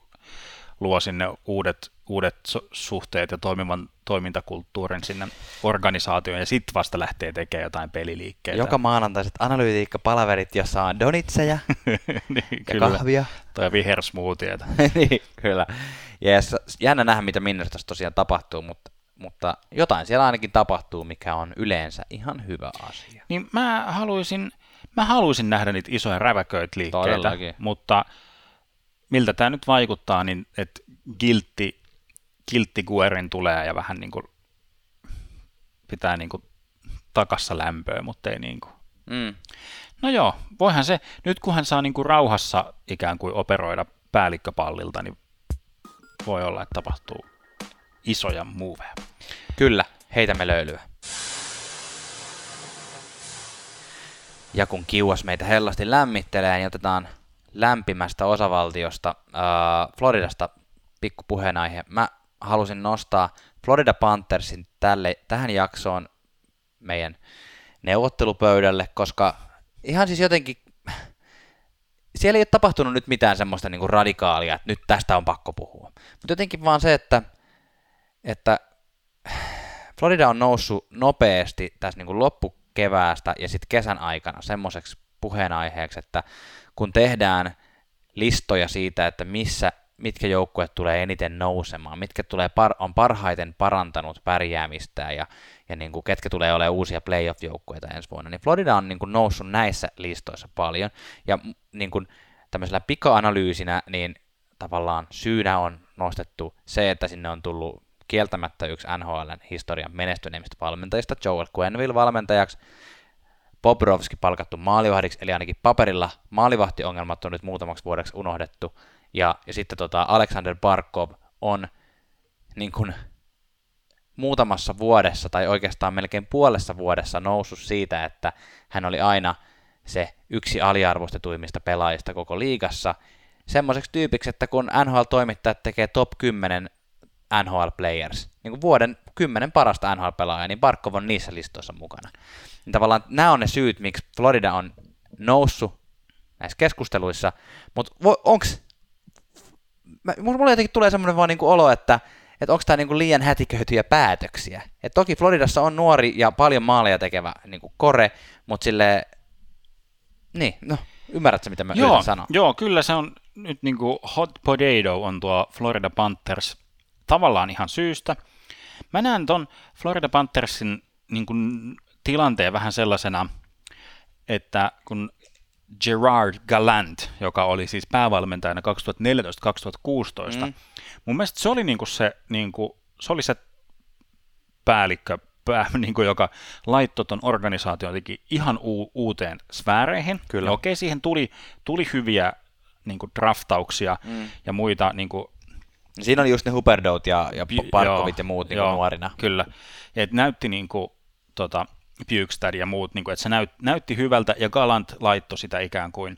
luo sinne uudet, uudet suhteet ja toimivan toimintakulttuurin sinne organisaatioon ja sitten vasta lähtee tekemään jotain peliliikkeitä. Joka maanantaiset analyytiikka-palaverit, jossa on donitseja niin, ja kyllä. kahvia. Tai vihersmoothieita. niin, kyllä. Ja jännä nähdä, mitä Minnesotassa tosiaan tapahtuu, mutta, mutta jotain siellä ainakin tapahtuu, mikä on yleensä ihan hyvä asia. Niin mä haluaisin, mä haluaisin nähdä niitä isoja räväköitä liikkeitä, Todellakin. mutta miltä tämä nyt vaikuttaa, niin että Giltti, Giltti Guerin tulee ja vähän niin kuin pitää niin kuin takassa lämpöä, mutta ei niin kuin. Mm. No joo, voihan se, nyt kun hän saa niin kuin rauhassa ikään kuin operoida päällikköpallilta, niin voi olla, että tapahtuu isoja moveja. Kyllä, heitämme löylyä. Ja kun kiuas meitä hellasti lämmittelee, niin otetaan lämpimästä osavaltiosta, äh, Floridasta, pikku puheenaihe. Mä halusin nostaa Florida Panthersin tälle, tähän jaksoon meidän neuvottelupöydälle, koska ihan siis jotenkin siellä ei ole tapahtunut nyt mitään semmoista niin radikaalia, että nyt tästä on pakko puhua. Mutta jotenkin vaan se, että, että Florida on noussut nopeasti tässä niin kuin loppukeväästä ja sitten kesän aikana semmoiseksi puheenaiheeksi, että kun tehdään listoja siitä, että missä, mitkä joukkueet tulee eniten nousemaan, mitkä tulee par, on parhaiten parantanut pärjäämistä ja, ja niin kuin ketkä tulee olemaan uusia playoff-joukkueita ensi vuonna, niin Florida on niin kuin noussut näissä listoissa paljon, ja niin kuin tämmöisellä pika-analyysinä, niin tavallaan syynä on nostettu se, että sinne on tullut kieltämättä yksi NHLn historian menestyneimmistä valmentajista, Joel Quenville valmentajaksi, Bobrovski palkattu maalivahdiksi, eli ainakin paperilla maalivahtiongelmat on nyt muutamaksi vuodeksi unohdettu, ja, ja sitten tota Alexander Barkov on niin kuin muutamassa vuodessa, tai oikeastaan melkein puolessa vuodessa noussut siitä, että hän oli aina se yksi aliarvostetuimmista pelaajista koko liigassa, semmoiseksi tyypiksi, että kun NHL-toimittajat tekee top 10 NHL Players, niin kuin vuoden 10 parasta NHL-pelaajaa, niin Barkov on niissä listoissa mukana. Niin tavallaan nämä on ne syyt, miksi Florida on noussut näissä keskusteluissa, mutta onks, mulla jotenkin tulee semmoinen vaan niinku olo, että että onko tämä niinku liian hätiköityjä päätöksiä. Et toki Floridassa on nuori ja paljon maaleja tekevä niinku kore, mutta sille niin, no, ymmärrätkö mitä mä joo, yritän sanoa? Joo, kyllä se on nyt niinku hot potato on tuo Florida Panthers tavallaan ihan syystä. Mä näen ton Florida Panthersin niinku tilanteen vähän sellaisena, että kun Gerard Gallant, joka oli siis päävalmentajana 2014-2016, mm. mun mielestä se oli niinku se, niinku, se, oli se päällikkö, pää, niinku, joka laittoi ton organisaation ihan u- uuteen sfääreihin. Kyllä. Ja okei, siihen tuli, tuli hyviä niinku, draftauksia mm. ja muita niinku, Siinä oli just ne Huberdout ja, ja Parkovit ja muut niin joo, nuorina. Kyllä. Ja et näytti niin kuin, tota, Bukestad ja muut, niin kuin, että se näyt, näytti hyvältä ja Galant laittoi sitä ikään kuin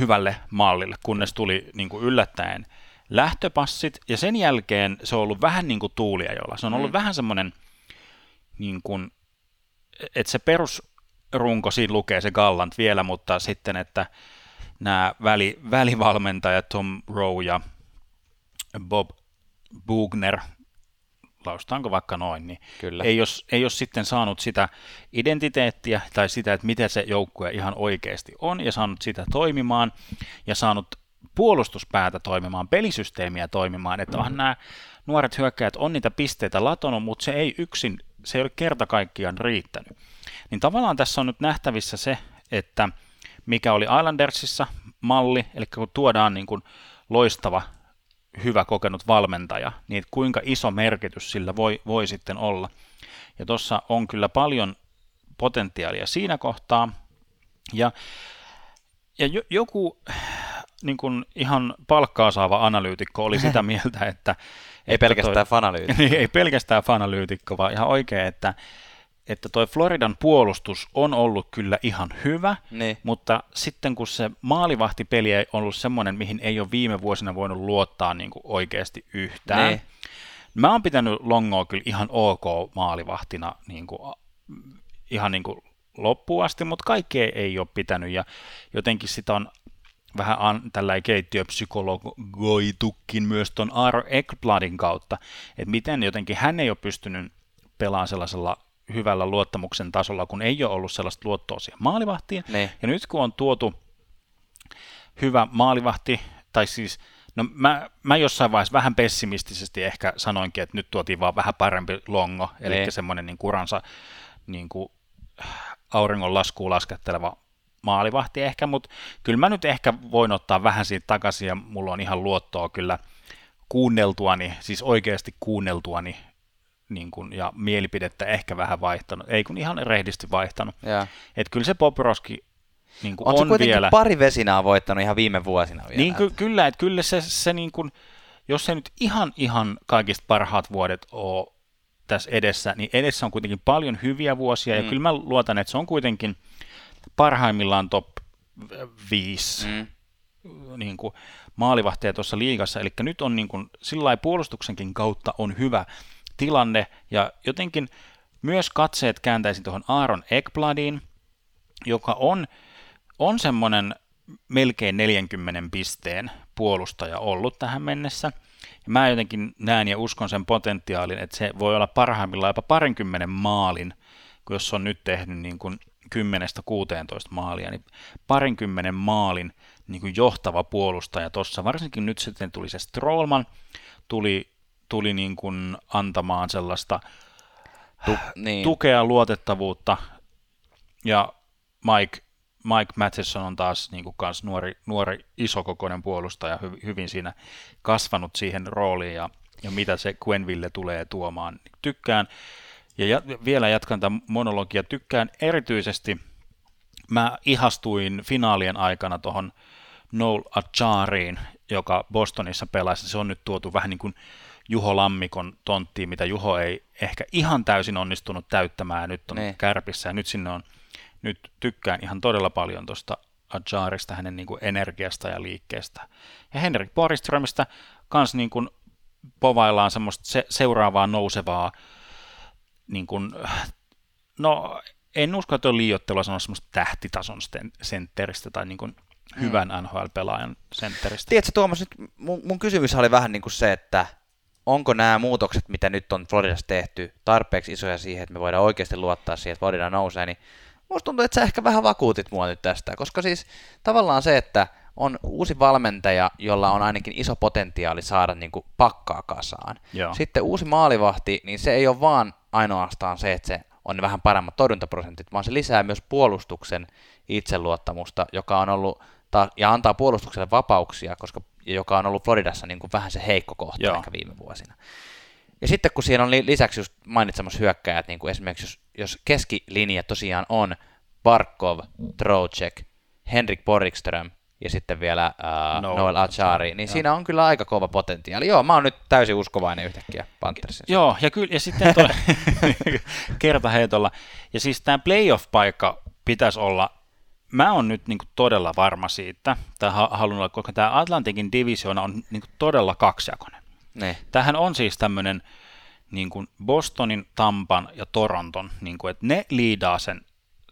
hyvälle mallille, kunnes tuli niin kuin yllättäen lähtöpassit ja sen jälkeen se on ollut vähän niin kuin tuulia jolla. Se on ollut mm. vähän semmoinen, niin kuin, että se perusrunko siinä lukee se Gallant vielä, mutta sitten, että nämä väli, välivalmentajat Tom Rowe ja Bob Bugner, lausutaanko vaikka noin, niin Kyllä. Ei, jos, ei ole sitten saanut sitä identiteettiä tai sitä, että mitä se joukkue ihan oikeasti on, ja saanut sitä toimimaan, ja saanut puolustuspäätä toimimaan, pelisysteemiä toimimaan, että mm-hmm. nämä nuoret hyökkäjät on niitä pisteitä latonut, mutta se ei yksin, se ei ole kerta kaikkiaan riittänyt. Niin tavallaan tässä on nyt nähtävissä se, että mikä oli Islandersissa malli, eli kun tuodaan niin kuin loistava hyvä kokenut valmentaja, niin kuinka iso merkitys sillä voi, voi sitten olla. Ja tuossa on kyllä paljon potentiaalia siinä kohtaa. Ja, ja joku niin kuin ihan palkkaa saava analyytikko oli sitä mieltä, että... ei että pelkästään toi, fanalyytikko. ei pelkästään fanalyytikko, vaan ihan oikein, että että toi Floridan puolustus on ollut kyllä ihan hyvä, niin. mutta sitten kun se maalivahtipeli ei ollut semmoinen, mihin ei ole viime vuosina voinut luottaa niin kuin oikeasti yhtään. Niin. Mä oon pitänyt Longoa kyllä ihan ok maalivahtina niin kuin ihan niin kuin loppuun asti, mutta kaikki ei, ole pitänyt ja jotenkin sitä on vähän an, tällä keittiöpsykologoitukin myös tuon Aaron Ekbladin kautta, että miten jotenkin hän ei ole pystynyt pelaamaan sellaisella hyvällä luottamuksen tasolla, kun ei ole ollut sellaista luottoa siihen maalivahtiin. Niin. Ja nyt kun on tuotu hyvä maalivahti, tai siis, no mä, mä jossain vaiheessa vähän pessimistisesti ehkä sanoinkin, että nyt tuotiin vaan vähän parempi longo, eli semmoinen niin kuransa niin kuin auringon laskuun lasketteleva maalivahti ehkä, mutta kyllä mä nyt ehkä voin ottaa vähän siitä takaisin ja mulla on ihan luottoa kyllä kuunneltuani, siis oikeasti kuunneltuani niin kuin, ja mielipidettä ehkä vähän vaihtanut, ei kun ihan rehdisti vaihtanut. Että kyllä se Bobrovski niin kuin On, on, se vielä. pari vesinää voittanut ihan viime vuosina vielä. Niin ky- kyllä, että kyllä se, se niin kuin, jos se nyt ihan ihan kaikista parhaat vuodet ole tässä edessä, niin edessä on kuitenkin paljon hyviä vuosia, mm. ja kyllä mä luotan, että se on kuitenkin parhaimmillaan top 5 Mm. niin kuin maalivahteja tuossa liigassa, eli nyt on niin kuin, sillä lailla puolustuksenkin kautta on hyvä tilanne, ja jotenkin myös katseet kääntäisin tuohon Aaron Ekbladiin, joka on, on semmoinen melkein 40 pisteen puolustaja ollut tähän mennessä. Ja mä jotenkin näen ja uskon sen potentiaalin, että se voi olla parhaimmillaan jopa parinkymmenen maalin, kun jos on nyt tehnyt niin kuin 10-16 maalia, niin parinkymmenen maalin niin kuin johtava puolustaja tuossa. Varsinkin nyt sitten tuli se Strollman, tuli, tuli niin kuin antamaan sellaista Tu- niin. tukea, luotettavuutta, ja Mike, Mike Matheson on taas niin kuin kans nuori, nuori isokokoinen puolustaja, hy, hyvin siinä kasvanut siihen rooliin, ja, ja mitä se Quenville tulee tuomaan. Tykkään, ja, ja vielä jatkan tätä monologia, tykkään erityisesti, mä ihastuin finaalien aikana tuohon Noel Achariin, joka Bostonissa pelasi. Se on nyt tuotu vähän niin kuin Juho Lammikon tonttiin, mitä Juho ei ehkä ihan täysin onnistunut täyttämään, nyt on Niin. kärpissä, ja nyt sinne on, nyt tykkään ihan todella paljon tuosta Acharista, hänen niin kuin energiasta ja liikkeestä. Ja Henrik Borgströmistä kans niin kuin povaillaan semmoista se, seuraavaa nousevaa, niin kuin, no en usko, että on liioittelua sanoa semmoista tähtitason sentteristä tai niin kuin hyvän NHL-pelaajan sentteristä. Tiedätkö Tuomas, nyt mun, mun kysymys oli vähän niin kuin se, että onko nämä muutokset, mitä nyt on Floridassa tehty, tarpeeksi isoja siihen, että me voidaan oikeasti luottaa siihen, että Florida nousee, niin musta tuntuu, että sä ehkä vähän vakuutit mua nyt tästä, koska siis tavallaan se, että on uusi valmentaja, jolla on ainakin iso potentiaali saada niin kuin pakkaa kasaan. Joo. Sitten uusi maalivahti, niin se ei ole vaan ainoastaan se, että se on vähän paremmat torjuntaprosentit, vaan se lisää myös puolustuksen itseluottamusta, joka on ollut, ja antaa puolustukselle vapauksia, koska, joka on ollut Floridassa niin kuin vähän se heikko kohta Joo. ehkä viime vuosina. Ja sitten kun siinä on li- lisäksi just mainitsemassa hyökkäjät, niin kuin esimerkiksi jos, jos keskilinja tosiaan on Barkov, Trocek, Henrik Borikström ja sitten vielä Noel Noel Achari, niin siinä on kyllä aika kova potentiaali. Joo, mä oon nyt täysin uskovainen yhtäkkiä Panthersin. Joo, ja, kyllä, ja sitten toi, kertaheitolla. Ja siis tämä playoff-paikka pitäisi olla, mä oon nyt niin todella varma siitä, tai ha- haluan olla, koska tämä Atlantikin divisioona on niin todella kaksijakoinen. Niin. Tämähän on siis tämmöinen niin kuin Bostonin, Tampan ja Toronton, niin kuin, että ne liidaa sen,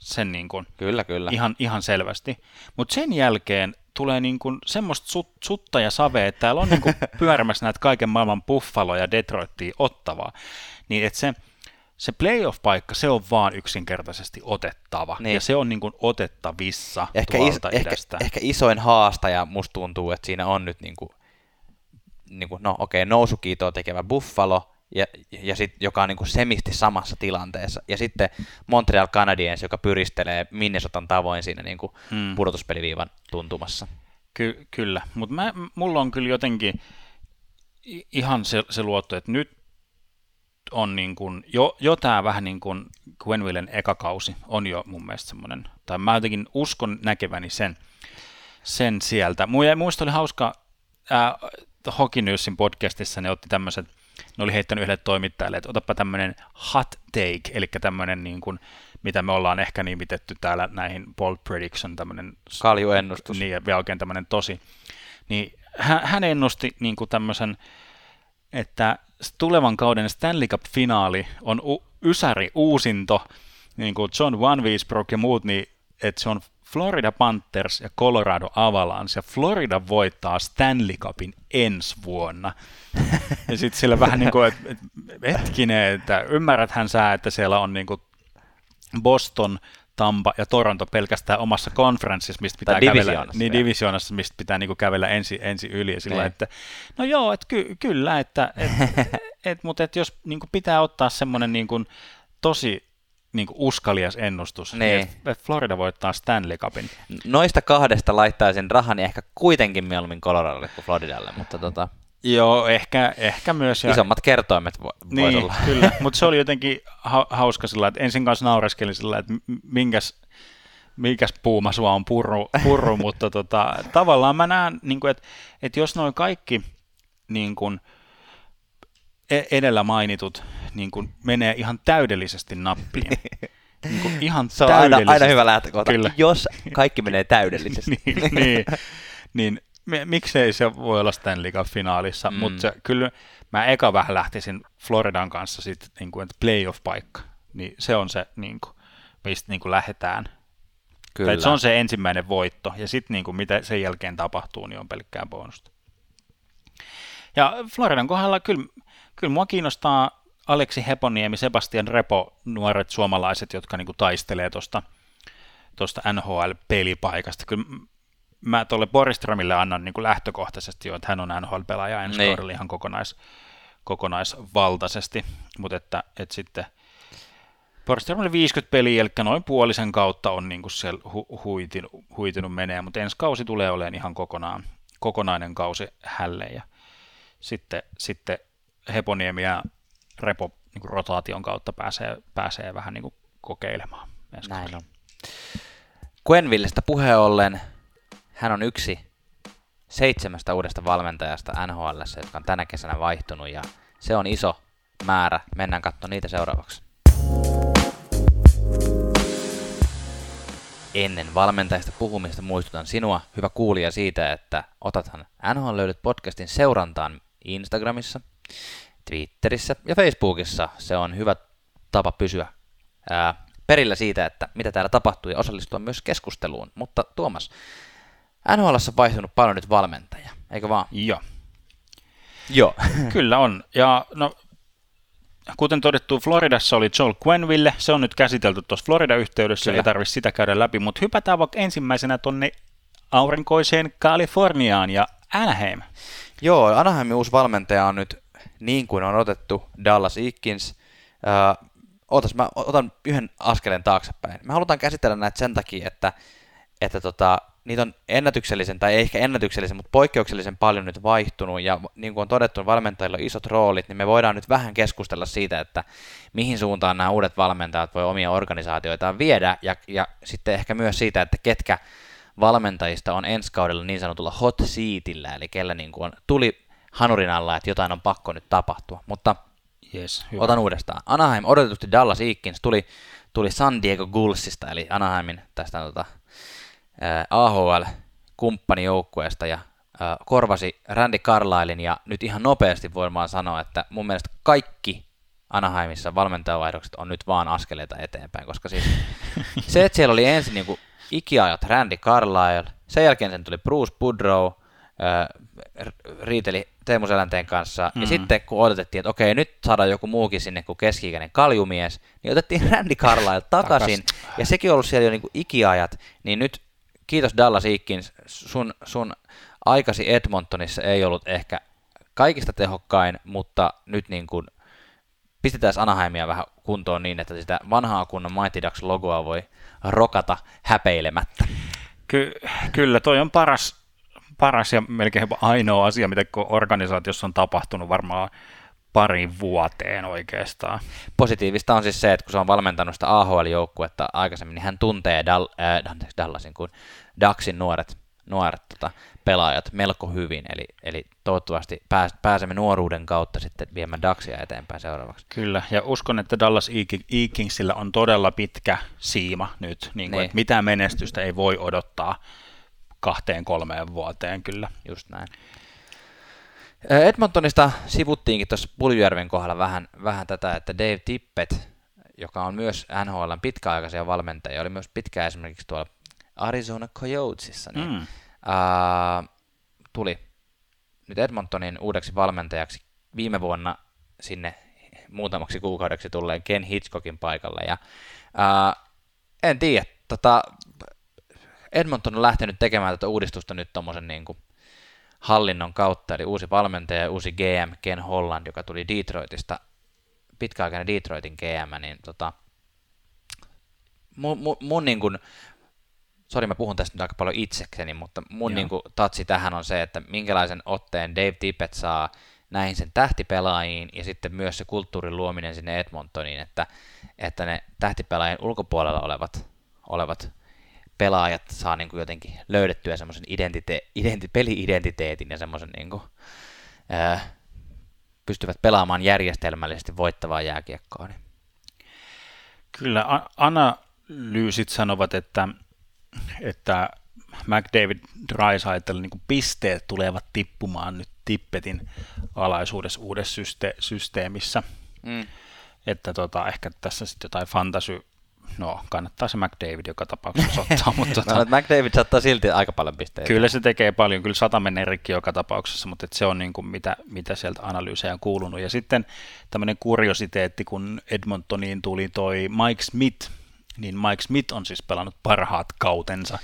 sen niin kuin, Kyllä, kyllä. ihan, ihan selvästi. Mutta sen jälkeen tulee niin kuin semmoista sut, sutta ja savea, että täällä on niin kuin pyörimässä näitä kaiken maailman Buffalo ja Detroitia ottavaa. Niin että se, se playoff-paikka, se on vaan yksinkertaisesti otettava. Niin. Ja se on niin kuin otettavissa ehkä, is, tuolta ehkä, idästä. ehkä isoin haastaja musta tuntuu, että siinä on nyt niinku, niinku, no okei, okay, nousukiitoa tekevä Buffalo, ja, ja sit, joka on niinku semisti samassa tilanteessa. Ja sitten Montreal Canadiens, joka pyristelee Minnesotan tavoin siinä niinku Hmm. pudotuspeliviivan tuntumassa. Ky- kyllä, mutta mulla on kyllä jotenkin ihan se, se luotto, että nyt on niin kuin, jo, jo tämä vähän niin kuin Gwenvillen eka kausi on jo mun mielestä semmoinen, tai mä jotenkin uskon näkeväni sen, sen sieltä. Mu- Muista oli hauska, ää, Hockey Newsin podcastissa ne otti tämmöiset, ne oli heittänyt yhdelle toimittajalle, että otapa tämmöinen hot take, eli tämmöinen niin kuin, mitä me ollaan ehkä nimitetty täällä näihin bold prediction, tämmöinen Kaljuennustus. niin, ja vielä oikein tämmöinen tosi. Niin hän, hän ennusti niin kuin tämmöisen, että tulevan kauden Stanley Cup-finaali on u- ysäri uusinto, niin kuin John Van Wiesbrook ja muut, niin että se on Florida Panthers ja Colorado Avalanche, ja Florida voittaa Stanley Cupin ensi vuonna. ja sitten sillä vähän niin kuin, että et, hetkinen, että ymmärräthän sä, että siellä on niin kuin Boston, Tampa ja Toronto pelkästään omassa konferenssissa, mistä pitää kävellä, niin divisioonassa, mistä pitää niin kuin kävellä ensi, ensi yli. Ja sillä, niin. että, no joo, että ky, kyllä, että, et, et, mutta et jos niin kuin pitää ottaa semmoinen niin kuin, tosi niin kuin uskalias ennustus, niin. että Florida voittaa Stanley Cupin. Noista kahdesta laittaisin rahani ehkä kuitenkin mieluummin Coloradolle kuin Floridalle, mutta tota... Joo, ehkä, ehkä myös. Ja... Isommat kertoimet vo- niin, olla. kyllä, mutta se oli jotenkin ha- hauska sillä, että ensin kanssa naureskelin sillä, että minkäs, minkäs puuma sua on purru, purru mutta tota, tavallaan mä näen, niin kuin, että, että jos noin kaikki niin kuin, e-, edellä mainitut niin kuin, menee ihan täydellisesti nappiin, niin kuin ihan se on aina, aina hyvä lähtökohta, Kyllä. jos kaikki menee täydellisesti. niin, niin, niin miksei se voi olla Stanley Cup-finaalissa, mm. mutta kyllä mä eka vähän lähtisin Floridan kanssa sitten, niin kuin, että playoff-paikka, niin se on se, niin kuin, mistä niin kuin lähdetään. Kyllä. Tai se on se ensimmäinen voitto, ja sitten niin kuin, mitä sen jälkeen tapahtuu, niin on pelkkää bonusta. Ja Floridan kohdalla kyllä, kyllä mua kiinnostaa Aleksi Heponiemi, Sebastian Repo, nuoret suomalaiset, jotka niin kuin, taistelee tuosta tuosta NHL-pelipaikasta. Kyllä mä tuolle Boristromille annan niin kuin lähtökohtaisesti jo, että hän on NHL-pelaaja ensi niin. ihan kokonais, kokonaisvaltaisesti, mutta että, että sitten Boristromille 50 peliä, eli noin puolisen kautta on niin kuin siellä hu- huitinut, huitinut menee, mutta ensi kausi tulee olemaan ihan kokonaan, kokonainen kausi hälle ja sitten, sitten Heponiemi ja Repo niin kuin rotaation kautta pääsee, pääsee vähän niin kuin kokeilemaan. Näin on. Quenvillestä puheen ollen, hän on yksi seitsemästä uudesta valmentajasta NHL, jotka on tänä kesänä vaihtunut ja se on iso määrä. Mennään katsomaan niitä seuraavaksi. Ennen valmentajista puhumista muistutan sinua, hyvä kuulija, siitä, että otathan NHL löydät podcastin seurantaan Instagramissa, Twitterissä ja Facebookissa. Se on hyvä tapa pysyä ää, perillä siitä, että mitä täällä tapahtuu ja osallistua myös keskusteluun. Mutta Tuomas, NHL on vaihtunut paljon nyt valmentaja, eikö vaan? Joo. Joo. Kyllä on. Ja no, kuten todettu, Floridassa oli Joel Quenville. Se on nyt käsitelty tuossa Florida-yhteydessä, Kyllä. ei tarvitse sitä käydä läpi, mutta hypätään vaikka ensimmäisenä tonne aurinkoiseen Kaliforniaan ja Anaheim. Joo, Anaheimin uusi valmentaja on nyt niin kuin on otettu Dallas Eakins. Äh, otas, mä otan yhden askeleen taaksepäin. Me halutaan käsitellä näitä sen takia, että, että tota, niitä on ennätyksellisen, tai ei ehkä ennätyksellisen, mutta poikkeuksellisen paljon nyt vaihtunut, ja niin kuin on todettu, valmentajilla on isot roolit, niin me voidaan nyt vähän keskustella siitä, että mihin suuntaan nämä uudet valmentajat voi omia organisaatioitaan viedä, ja, ja sitten ehkä myös siitä, että ketkä valmentajista on ensi kaudella niin sanotulla hot seatillä, eli kellä niin kuin on, tuli hanurin alla, että jotain on pakko nyt tapahtua, mutta yes, hyvä. otan uudestaan. Anaheim, odotetusti Dallas Eakins, tuli, tuli San Diego Gullsista, eli Anaheimin tästä tota, AHL-kumppanijoukkueesta ja korvasi Randy Carlislein ja nyt ihan nopeasti voin vaan sanoa, että mun mielestä kaikki Anaheimissa valmentajavaihdokset on nyt vaan askeleita eteenpäin, koska siis se, että siellä oli ensin niin ikiajat Randy Carlisle, sen jälkeen sen tuli Bruce Boudreau, riiteli Teemu Selänteen kanssa, mm-hmm. ja sitten kun odotettiin, että okei, nyt saadaan joku muukin sinne kuin keski-ikäinen kaljumies, niin otettiin Randy Carlisle takaisin, Takas. ja sekin on ollut siellä jo niin kuin ikiajat, niin nyt kiitos Dallas Eakins, sun, sun aikasi Edmontonissa ei ollut ehkä kaikista tehokkain, mutta nyt niin kuin pistetään Anaheimia vähän kuntoon niin, että sitä vanhaa kunnon Mighty Ducks logoa voi rokata häpeilemättä. Ky- kyllä, toi on paras, paras ja melkein ainoa asia, mitä organisaatiossa on tapahtunut varmaan pariin vuoteen oikeastaan. Positiivista on siis se, että kun se on valmentanut sitä AHL-joukkuetta aikaisemmin, niin hän tuntee Dal- äh, Dallasin kuin Daxin nuoret, nuoret tota, pelaajat melko hyvin, eli, eli toivottavasti pääs, pääsemme nuoruuden kautta sitten viemään Daxia eteenpäin seuraavaksi. Kyllä, ja uskon, että Dallas Eakingsillä on todella pitkä siima nyt, niin kuin, niin. että mitään menestystä ei voi odottaa kahteen kolmeen vuoteen kyllä. Just näin. Edmontonista sivuttiinkin tuossa Puljujärven kohdalla vähän, vähän tätä, että Dave Tippett joka on myös NHLn pitkäaikaisia valmentajia, oli myös pitkään esimerkiksi tuolla Arizona Coyotesissa, niin mm. ää, tuli nyt Edmontonin uudeksi valmentajaksi viime vuonna sinne muutamaksi kuukaudeksi tulleen Ken Hitchcockin paikalle. Ja, ää, en tiedä, tota, Edmonton on lähtenyt tekemään tätä uudistusta nyt tuommoisen niin kuin hallinnon kautta, eli uusi valmentaja ja uusi GM Ken Holland, joka tuli Detroitista, pitkäaikainen Detroitin GM, niin tota, mun, mun, mun niin kuin, sori mä puhun tästä nyt aika paljon itsekseni, mutta mun niin kuin, tatsi tähän on se, että minkälaisen otteen Dave Tippett saa näihin sen tähtipelaajiin ja sitten myös se kulttuurin luominen sinne Edmontoniin, että, että ne tähtipelaajien ulkopuolella olevat, olevat pelaajat saa niin kuin jotenkin löydettyä semmoisen identite- identi- peli-identiteetin ja semmoisen niin kuin, ää, pystyvät pelaamaan järjestelmällisesti voittavaa jääkiekkoa. Niin. Kyllä, analyysit sanovat, että, että McDavid Drysaitel niin pisteet tulevat tippumaan nyt Tippetin alaisuudessa uudessa syste- systeemissä. Mm. Että tota, ehkä tässä sitten jotain fantasy no kannattaa se McDavid joka tapauksessa ottaa. mutta tota, no, McDavid saattaa silti aika paljon pisteitä. Kyllä se tekee paljon, kyllä sata menee rikki joka tapauksessa, mutta se on niin kuin mitä, mitä sieltä analyysejä on kuulunut. Ja sitten tämmöinen kuriositeetti, kun Edmontoniin tuli toi Mike Smith, niin Mike Smith on siis pelannut parhaat kautensa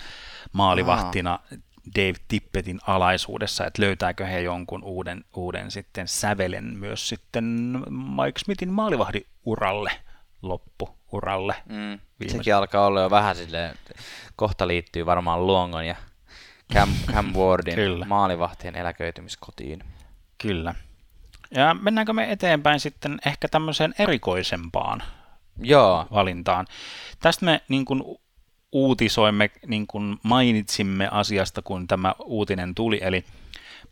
maalivahtina Aha. Dave Tippetin alaisuudessa, että löytääkö he jonkun uuden, uuden sitten sävelen myös sitten Mike Smithin maalivahdin uralle. Mm. Sekin alkaa olla jo vähän silleen, kohta liittyy varmaan Luongon ja Cam, Cam Wardin maalivahtien eläköitymiskotiin. Kyllä. Ja mennäänkö me eteenpäin sitten ehkä tämmöiseen erikoisempaan Joo. valintaan. Tästä me niin kuin uutisoimme, niin kuin mainitsimme asiasta, kun tämä uutinen tuli, eli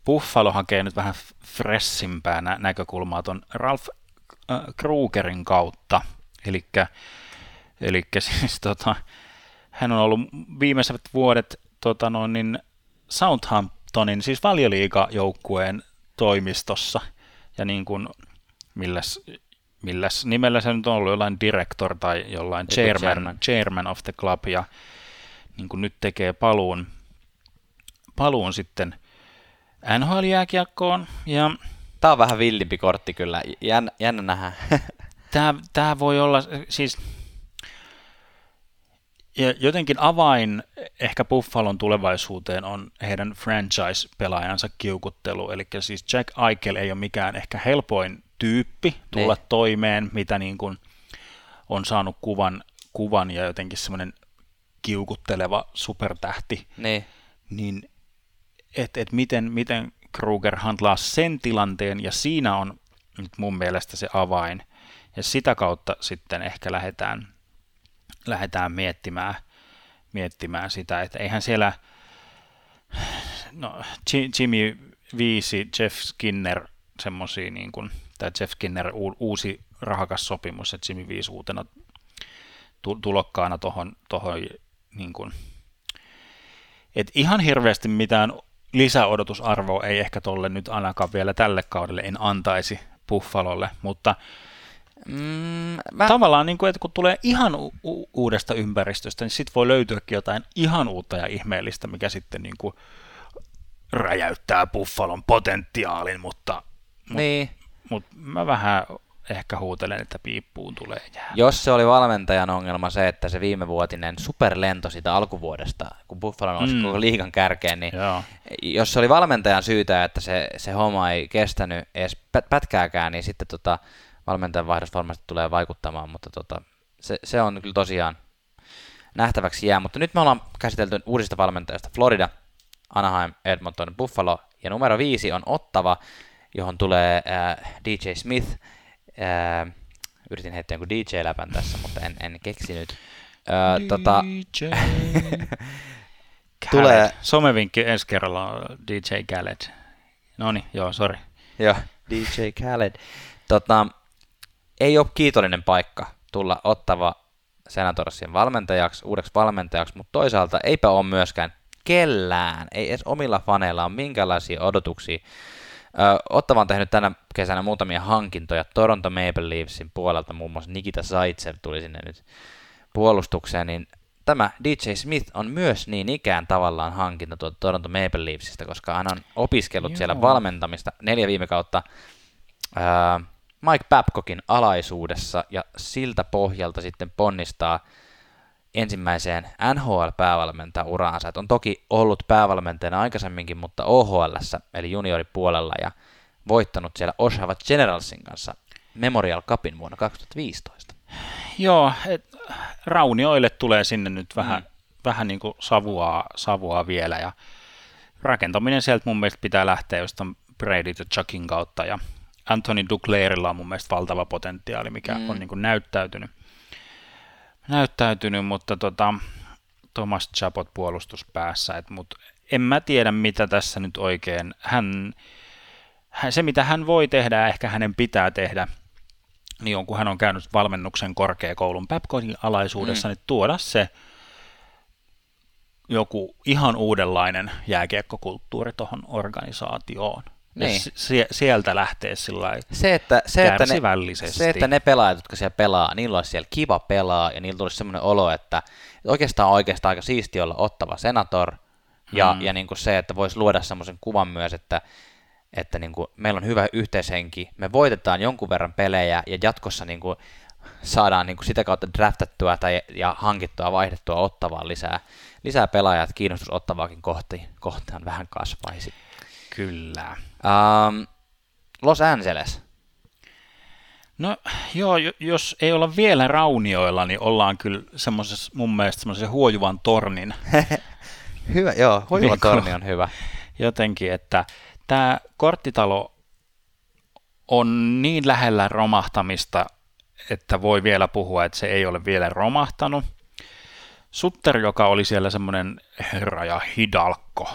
Buffalo hakee nyt vähän fressimpää nä- näkökulmaa tuon Ralph äh, Krugerin kautta, eli siis tota, hän on ollut viimeiset vuodet tota noin, niin Southamptonin, siis valioliigajoukkueen toimistossa, ja niin kuin, milläs milläs nimellä se nyt on ollut, jollain director tai jollain chairman, chairman. chairman of the club, ja niin kuin nyt tekee paluun, paluun sitten NHL-jääkiekkoon. Ja Tämä on vähän villimpi kortti kyllä, jännä, jännä nähdä. tämä, tämä voi olla, siis ja jotenkin avain ehkä Buffalon tulevaisuuteen on heidän franchise-pelaajansa kiukuttelu, eli siis Jack Eichel ei ole mikään ehkä helpoin tyyppi tulla ne. Niin. toimeen, mitä niin kuin on saanut kuvan, kuvan ja jotenkin semmoinen kiukutteleva supertähti, ne. niin, niin että et miten, miten Kruger handlaa sen tilanteen, ja siinä on nyt mun mielestä se avain, ja sitä kautta sitten ehkä lähdetään, lähdetään miettimään, miettimään sitä, että eihän siellä, no Jimmy Viisi, Jeff Skinner, semmoisia niin kuin, tämä Jeff Skinner uusi rahakas sopimus, että Jimmy Viisi uutena tulokkaana tuohon, tohon, niin kuin, et ihan hirveästi mitään lisäodotusarvoa ei ehkä tolle nyt ainakaan vielä tälle kaudelle en antaisi Buffalolle, mutta mm, mä... tavallaan niin kuin, että kun tulee ihan u- uudesta ympäristöstä, niin sitten voi löytyäkin jotain ihan uutta ja ihmeellistä, mikä sitten niin kuin räjäyttää Buffalon potentiaalin, mutta, niin. mutta mä vähän ehkä huutelen, että piippuun tulee jää. Jos se oli valmentajan ongelma se, että se viimevuotinen superlento sitä alkuvuodesta, kun Buffalo nousi mm. koko liigan kärkeen, niin Joo. jos se oli valmentajan syytä, että se, se homma ei kestänyt edes pätkääkään, niin sitten tota, valmentajan vaihdos varmasti tulee vaikuttamaan, mutta tota, se, se on kyllä tosiaan nähtäväksi jää. Mutta nyt me ollaan käsitelty uudista valmentajista Florida, Anaheim, Edmonton, Buffalo ja numero viisi on Ottava, johon tulee äh, DJ Smith, Ää, yritin heittää jonkun DJ-läpän tässä, mutta en, en keksinyt. Ää, DJ. Tota, tulee... Somevinkki ensi kerralla on DJ Khaled. No niin, joo, sorry. Joo, DJ Khaled. Tota, ei ole kiitollinen paikka tulla ottava Senatorsin valmentajaksi, uudeksi valmentajaksi, mutta toisaalta eipä ole myöskään kellään, ei edes omilla faneilla ole minkälaisia odotuksia Ottava on tehnyt tänä kesänä muutamia hankintoja Toronto Maple Leafsin puolelta, muun muassa Nikita Zaitsev tuli sinne nyt puolustukseen, niin tämä DJ Smith on myös niin ikään tavallaan hankinta tuolta Toronto Maple Leafsistä, koska hän on opiskellut Joo. siellä valmentamista neljä viime kautta Mike Babcockin alaisuudessa ja siltä pohjalta sitten ponnistaa ensimmäiseen NHL-päävalmentajan uraansa. Et on toki ollut päävalmentajana aikaisemminkin, mutta OHL, eli junioripuolella, ja voittanut siellä Oshawa Generalsin kanssa Memorial Cupin vuonna 2015. Joo, et, raunioille tulee sinne nyt vähän, mm. vähän niin kuin savua, savua vielä, ja rakentaminen sieltä mun mielestä pitää lähteä jostain Brady ja Chuckin kautta, ja Anthony Duclairilla on mun mielestä valtava potentiaali, mikä mm. on niin kuin näyttäytynyt näyttäytynyt, mutta tota, Thomas Chapot puolustuspäässä, et, mutta en mä tiedä mitä tässä nyt oikein, hän, hän, se mitä hän voi tehdä ja ehkä hänen pitää tehdä, niin on kun hän on käynyt valmennuksen korkeakoulun Babcockin alaisuudessa, mm. niin tuoda se joku ihan uudenlainen jääkiekkokulttuuri tuohon organisaatioon. Niin. Ja sieltä lähtee sillä se, että, se, että ne, se, että ne pelaajat, jotka siellä pelaa, niillä olisi siellä kiva pelaa, ja niillä tulisi semmoinen olo, että oikeastaan oikeastaan aika siisti olla ottava senator, ja, hmm. ja niin kuin se, että voisi luoda semmoisen kuvan myös, että, että niin kuin meillä on hyvä yhteishenki, me voitetaan jonkun verran pelejä, ja jatkossa niin kuin saadaan niin kuin sitä kautta draftattua tai, ja hankittua, vaihdettua ottavaa lisää, lisää pelaajat, kiinnostus ottavaakin kohti, kohtaan vähän kasvaisi. Kyllä. Um, Los Angeles. No joo, jos ei olla vielä raunioilla, niin ollaan kyllä semmoisessa, mun mielestä semmoisen huojuvan tornin. hyvä, joo, huojuva niin, torni on hyvä. Jotenkin, että tämä korttitalo on niin lähellä romahtamista, että voi vielä puhua, että se ei ole vielä romahtanut. Sutter, joka oli siellä semmoinen herra ja hidalkko,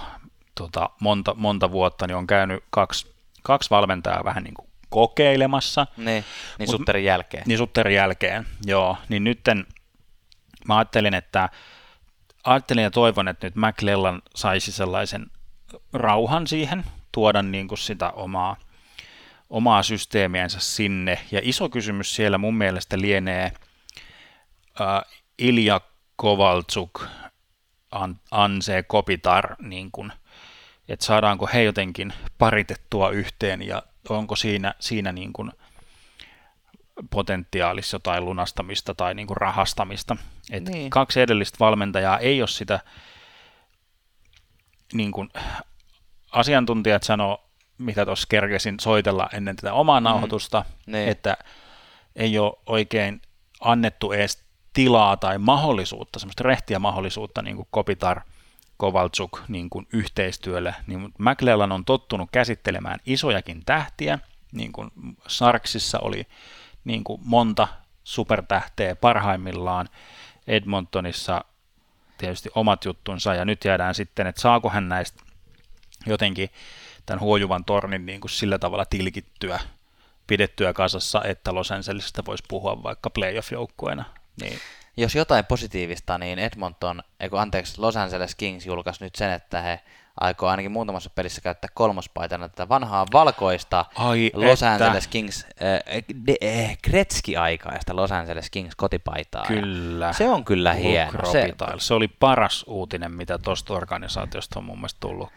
tota, monta, monta vuotta, niin on käynyt kaksi, kaksi valmentajaa vähän niin kuin kokeilemassa. Niin, niin Sutterin jälkeen. Niin Sutterin jälkeen, joo. Niin nytten mä ajattelin, että ajattelin ja toivon, että nyt McLellan saisi sellaisen rauhan siihen, tuoda niin kuin sitä omaa, omaa systeemiänsä sinne. Ja iso kysymys siellä mun mielestä lienee uh, Ilja Kovaltsuk, Anse Kopitar niin kuin – että saadaanko he jotenkin paritettua yhteen ja onko siinä, siinä niin kuin potentiaalissa jotain lunastamista tai niin kuin rahastamista. Et niin. Kaksi edellistä valmentajaa ei ole sitä, niin kuin asiantuntijat sanoo, mitä tuossa kerkesin soitella ennen tätä omaa mm. nauhoitusta, niin. että ei ole oikein annettu edes tilaa tai mahdollisuutta, semmoista rehtiä mahdollisuutta, niin kuin Kopitar – Kovaltsuk niin kuin yhteistyölle, niin McLellan on tottunut käsittelemään isojakin tähtiä, niin kuin Sarksissa oli niin kuin monta supertähteä parhaimmillaan, Edmontonissa tietysti omat juttunsa, ja nyt jäädään sitten, että saako hän näistä jotenkin tämän huojuvan tornin niin kuin sillä tavalla tilkittyä, pidettyä kasassa, että Los Angelesista voisi puhua vaikka playoff-joukkueena. Niin jos jotain positiivista, niin Edmonton, eiku, anteeksi, Los Angeles Kings julkaisi nyt sen, että he aikoo ainakin muutamassa pelissä käyttää kolmospaitana tätä vanhaa valkoista Ai Los että. Angeles Kings, äh, äh, Gretzky-aikaista Los Angeles Kings kotipaitaa. Kyllä. Se on kyllä hieno. Se, se oli paras uutinen, mitä tuosta organisaatiosta on mun mielestä tullut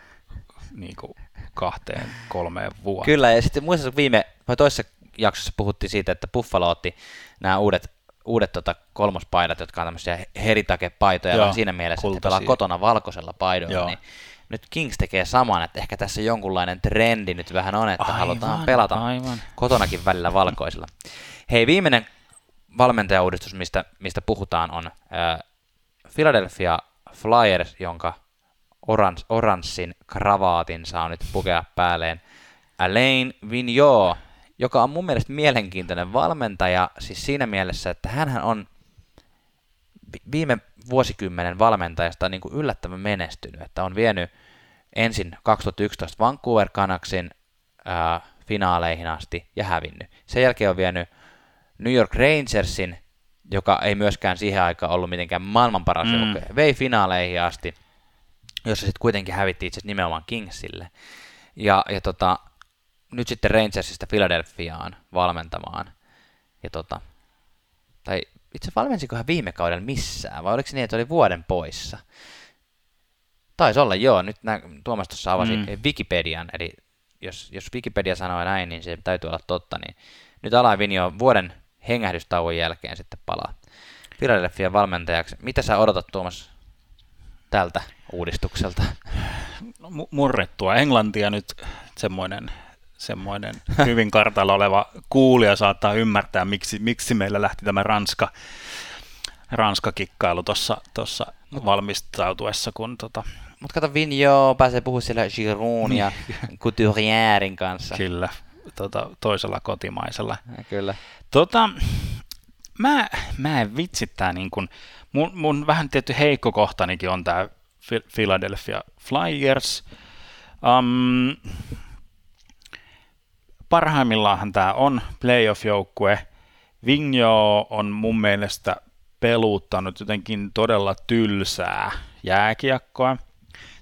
niin kuin kahteen, kolmeen vuoteen. Kyllä, ja sitten muistaakseni viime, vai toisessa jaksossa puhuttiin siitä, että Buffalo otti nämä uudet uudet tota, kolmospaidat, jotka on tämmöisiä heritakepaitoja, Joo, siinä mielessä, että pelaa kotona valkoisella paidolla, Joo. niin nyt Kings tekee saman, että ehkä tässä jonkunlainen trendi nyt vähän on, että aivan, halutaan pelata aivan. kotonakin välillä valkoisilla. Hei, viimeinen valmentajauudistus, mistä, mistä puhutaan, on äh, Philadelphia Flyers, jonka orans, oranssin kravaatin saa nyt pukea päälleen. Alain Vigneault joka on mun mielestä mielenkiintoinen valmentaja, siis siinä mielessä, että hän on viime vuosikymmenen valmentajasta niin kuin yllättävän menestynyt, että on vienyt ensin 2011 Vancouver Canucksin ää, finaaleihin asti ja hävinnyt. Sen jälkeen on vienyt New York Rangersin, joka ei myöskään siihen aikaan ollut mitenkään maailman paras mm. joukko, vei finaaleihin asti, jossa sitten kuitenkin hävitti itse nimenomaan Kingsille. Ja, ja tota, nyt sitten Rangersista Philadelphiaan valmentamaan. Ja tota, tai itse valmensiko hän viime kaudella missään, vai oliko se niin, että oli vuoden poissa? Taisi olla, joo. Nyt nää, Tuomas tuossa avasi mm. Wikipedian, eli jos, jos Wikipedia sanoo näin, niin se täytyy olla totta, niin nyt Alain Vinio vuoden hengähdystauon jälkeen sitten palaa Philadelphia valmentajaksi. Mitä sä odotat Tuomas tältä uudistukselta? No, murrettua Englantia nyt semmoinen semmoinen hyvin kartalla oleva kuulija saattaa ymmärtää, miksi, miksi meillä lähti tämä Ranska, Ranska-kikkailu tuossa valmistautuessa, kun tota, mutta kato, Vinjo pääsee puhumaan siellä Giroud ja niin. Couturierin kanssa. Kyllä, tota, toisella kotimaisella. Ja, kyllä. Tota, mä, mä en vitsittää niin kun, mun, mun vähän tietty heikko kohtanikin on tämä Philadelphia Flyers. Um, parhaimmillaan tämä on playoff-joukkue. Vigno on mun mielestä peluuttanut jotenkin todella tylsää jääkiekkoa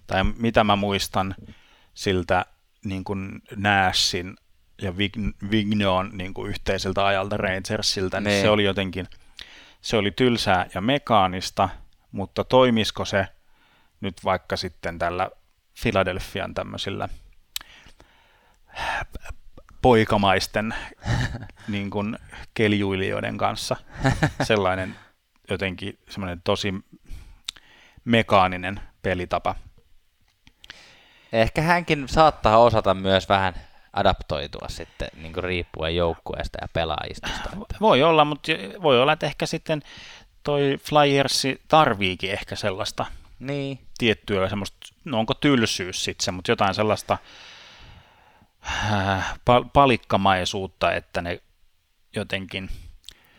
tai mitä mä muistan siltä niin kuin Nashin ja Vignon niin kuin yhteiseltä ajalta Rangersilta, niin se oli jotenkin, se oli tylsää ja mekaanista, mutta toimisiko se nyt vaikka sitten tällä Philadelphian tämmöisillä poikamaisten niin kuin keljuilijoiden kanssa sellainen jotenkin semmoinen tosi mekaaninen pelitapa. Ehkä hänkin saattaa osata myös vähän adaptoitua sitten niin kuin riippuen joukkueesta ja pelaajistosta. Voi olla, mutta voi olla, että ehkä sitten toi Flyers tarviikin ehkä sellaista niin. tiettyä semmoista, no onko tylsyys sitten se, mutta jotain sellaista äh, palikkamaisuutta, että ne jotenkin –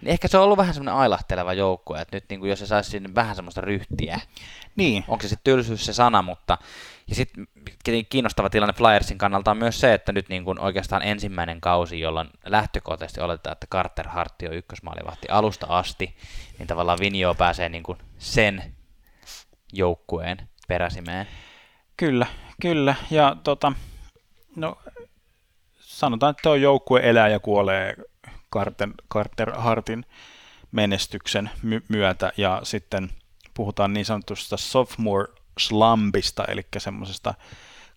ehkä se on ollut vähän semmoinen ailahteleva joukkue, että nyt niin kuin jos se saisi sinne vähän semmoista ryhtiä, niin. onko se sitten tylsyys se sana, mutta ja sitten kiinnostava tilanne Flyersin kannalta on myös se, että nyt niin kuin oikeastaan ensimmäinen kausi, jolloin lähtökohtaisesti oletetaan, että Carter Hartti on ykkösmaalivahti alusta asti, niin tavallaan Vinjo pääsee niin kuin sen joukkueen peräsimeen. Kyllä, kyllä. Ja tota, no, sanotaan, että tuo joukkue elää ja kuolee Carter, Carter Hartin menestyksen my- myötä ja sitten puhutaan niin sanotusta sophomore slumpista, eli semmoisesta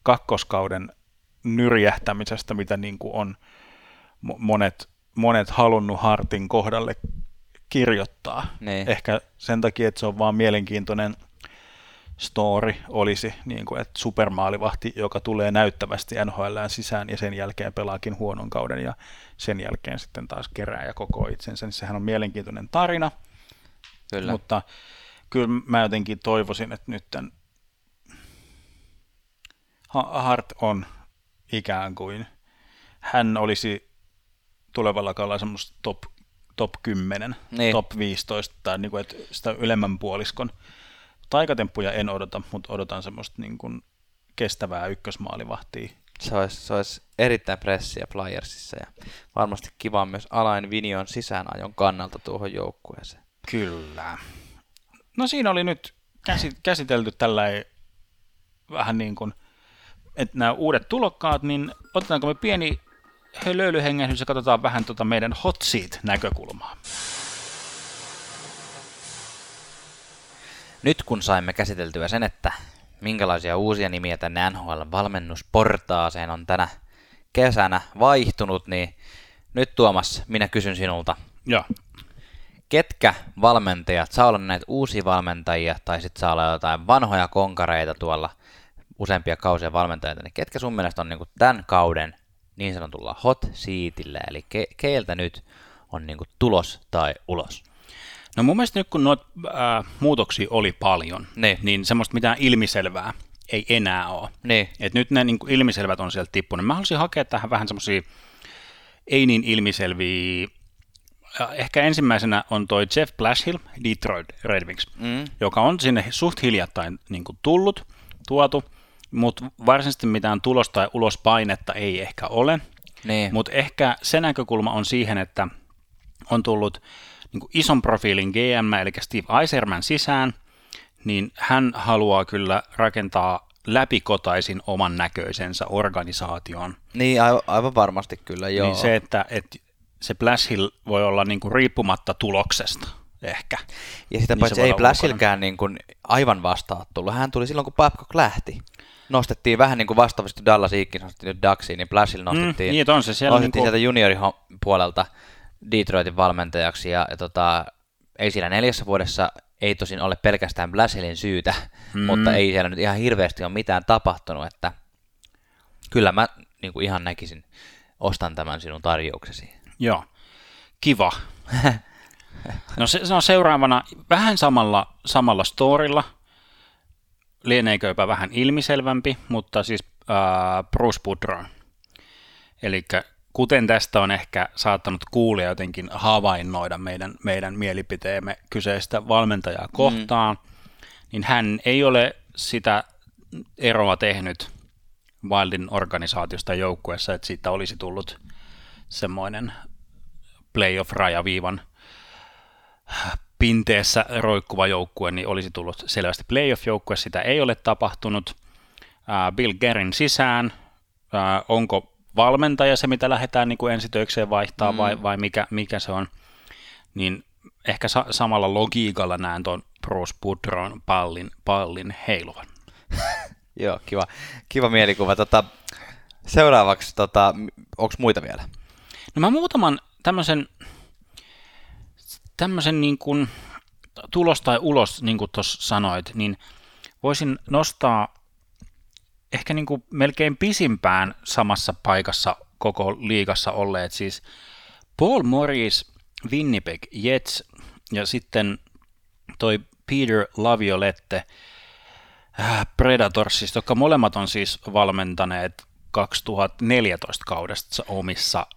kakkoskauden nyrjähtämisestä, mitä niin kuin on monet, monet halunnut Hartin kohdalle kirjoittaa. Niin. Ehkä sen takia, että se on vaan mielenkiintoinen – story olisi, niin kuin, että supermaalivahti, joka tulee näyttävästi NHL sisään ja sen jälkeen pelaakin huonon kauden ja sen jälkeen sitten taas kerää ja koko itsensä, niin sehän on mielenkiintoinen tarina. Kyllä. Mutta kyllä mä jotenkin toivoisin, että nyt tämän Hart on ikään kuin, hän olisi tulevalla kaudella semmoista top, top 10, niin. top 15 tai niin kuin, että sitä ylemmän puoliskon taikatemppuja en odota, mutta odotan semmoista niin kuin kestävää ykkösmaalivahtia. Se olisi, se olisi erittäin pressiä Flyersissa ja varmasti kiva myös Alain Vinion sisäänajon kannalta tuohon joukkueeseen. Kyllä. No siinä oli nyt käsitelty tällä vähän niin kuin, että nämä uudet tulokkaat, niin otetaanko me pieni löylyhengähdys ja katsotaan vähän tuota meidän hot seat näkökulmaa. Nyt kun saimme käsiteltyä sen, että minkälaisia uusia nimiä tänne NHL-valmennusportaaseen on tänä kesänä vaihtunut, niin nyt Tuomas, minä kysyn sinulta. Joo. Ketkä valmentajat, saa olla näitä uusia valmentajia tai sitten saa olla jotain vanhoja konkareita tuolla, useampia kausia valmentajia, niin ketkä sun mielestä on niin kuin tämän kauden niin sanotulla hot seatillä, eli ke- keiltä nyt on niin kuin tulos tai ulos? No mun mielestä nyt kun noita äh, muutoksia oli paljon, ne. niin semmoista mitään ilmiselvää ei enää ole. Ne. Et nyt ne niin ilmiselvät on sieltä tippunut. Mä haluaisin hakea tähän vähän semmoisia ei niin ilmiselviä ehkä ensimmäisenä on toi Jeff Blashill, Detroit Red Wings, mm. joka on sinne suht hiljattain niin kuin tullut, tuotu, mutta varsinaisesti mitään tulosta tai ulospainetta ei ehkä ole. Niin. Mutta ehkä se näkökulma on siihen, että on tullut niin kuin ison profiilin GM, eli Steve Eiserman sisään, niin hän haluaa kyllä rakentaa läpikotaisin oman näköisensä organisaation. Niin, aivan, varmasti kyllä, joo. Niin se, että, että se Blash Hill voi olla niin kuin riippumatta tuloksesta ehkä. Ja sitä Niin paitsi ei olla Blashilkään niin kuin aivan vastaan tullut. Hän tuli silloin, kun Babcock lähti. Nostettiin vähän niin kuin vastaavasti Dallas Eakins nostettiin nyt Ducksiin, niin Blashil nostettiin, Mm, niin, on se siellä nostettiin niinku- sieltä junioripuolelta Detroitin valmentajaksi. Ja, ja tota, ei siinä neljässä vuodessa ei tosin ole pelkästään Blashilin syytä, Mm. mutta ei siellä nyt ihan hirveästi ole mitään tapahtunut, että kyllä mä niin kuin ihan näkisin, ostan tämän sinun tarjouksesi. Joo, kiva. No se, se on seuraavana vähän samalla, samalla storilla, lieneeköpä vähän ilmiselvämpi, mutta siis äh, Bruce Boudreau. Eli kuten tästä on ehkä saattanut kuulia jotenkin havainnoida meidän, meidän mielipiteemme kyseistä valmentajaa kohtaan, mm. niin hän ei ole sitä eroa tehnyt Wildin organisaatiosta joukkueessa, että siitä olisi tullut semmoinen playoff-rajaviivan pinteessä roikkuva joukkue, niin olisi tullut selvästi playoff-joukkue. Sitä ei ole tapahtunut. Bill Gerin sisään. Ää, onko valmentaja se, mitä lähdetään niin kuin ensitöikseen vaihtaa, mm. vai, vai mikä, mikä se on? Niin ehkä sa- samalla logiikalla näen tuon Bruce Boudreau'n pallin, pallin heiluvan. Joo, kiva, kiva mielikuva. Tota, seuraavaksi, tota, onko muita vielä? No mä muutaman tämmöisen, tämmöisen niin kuin tulos tai ulos, niin kuin tuossa sanoit, niin voisin nostaa ehkä niin kuin melkein pisimpään samassa paikassa koko liigassa olleet, siis Paul Morris, Winnipeg Jets ja sitten toi Peter Laviolette äh, Predatorsista, jotka molemmat on siis valmentaneet 2014 kaudesta omissa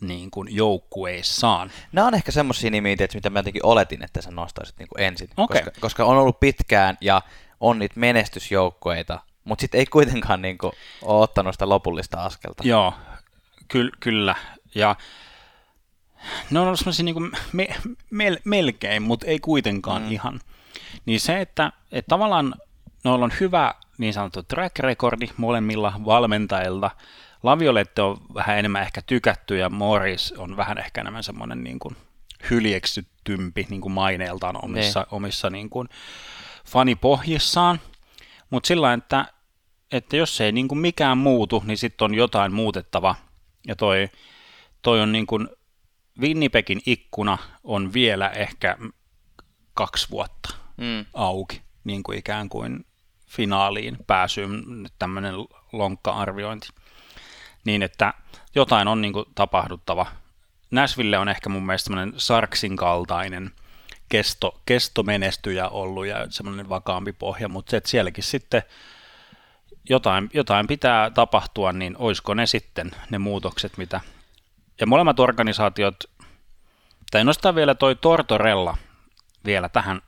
niin kuin joukkueissaan. Nämä on ehkä semmoisia nimiä, tietysti, mitä mä jotenkin oletin, että sä nostaisit niin kuin ensin. Okei. Koska, koska, on ollut pitkään ja on niitä menestysjoukkueita, mutta sitten ei kuitenkaan niin kuin, ole ottanut sitä lopullista askelta. Joo, ky- kyllä. Ja ne on ollut semmoisia niin me, mel, melkein, mutta ei kuitenkaan mm. ihan. Niin se, että, että tavallaan noilla on hyvä niin sanottu track recordi molemmilla valmentajilla. Laviolette on vähän enemmän ehkä tykätty ja Morris on vähän ehkä enemmän semmoinen niin kuin hyljeksyttympi niin kuin maineeltaan omissa, Ne. omissa niin kuin fanipohjissaan. Mutta sillä että, että jos ei niin kuin mikään muutu, niin sitten on jotain muutettava. Ja toi, toi on niin kuin Winnipegin ikkuna on vielä ehkä kaksi vuotta Mm. auki, niin kuin ikään kuin finaaliin pääsyyn, nyt tämmöinen lonkka-arviointi. Niin, että jotain on niin kuin tapahduttava. Nashville on ehkä mun mielestä semmoinen Sarksin kaltainen kesto, kestomenestyjä ollut ja semmoinen vakaampi pohja, mutta se, että sielläkin sitten jotain, jotain pitää tapahtua, niin olisiko ne sitten ne muutokset, mitä... Ja molemmat organisaatiot, tai nostaa vielä toi Tortorella vielä tähän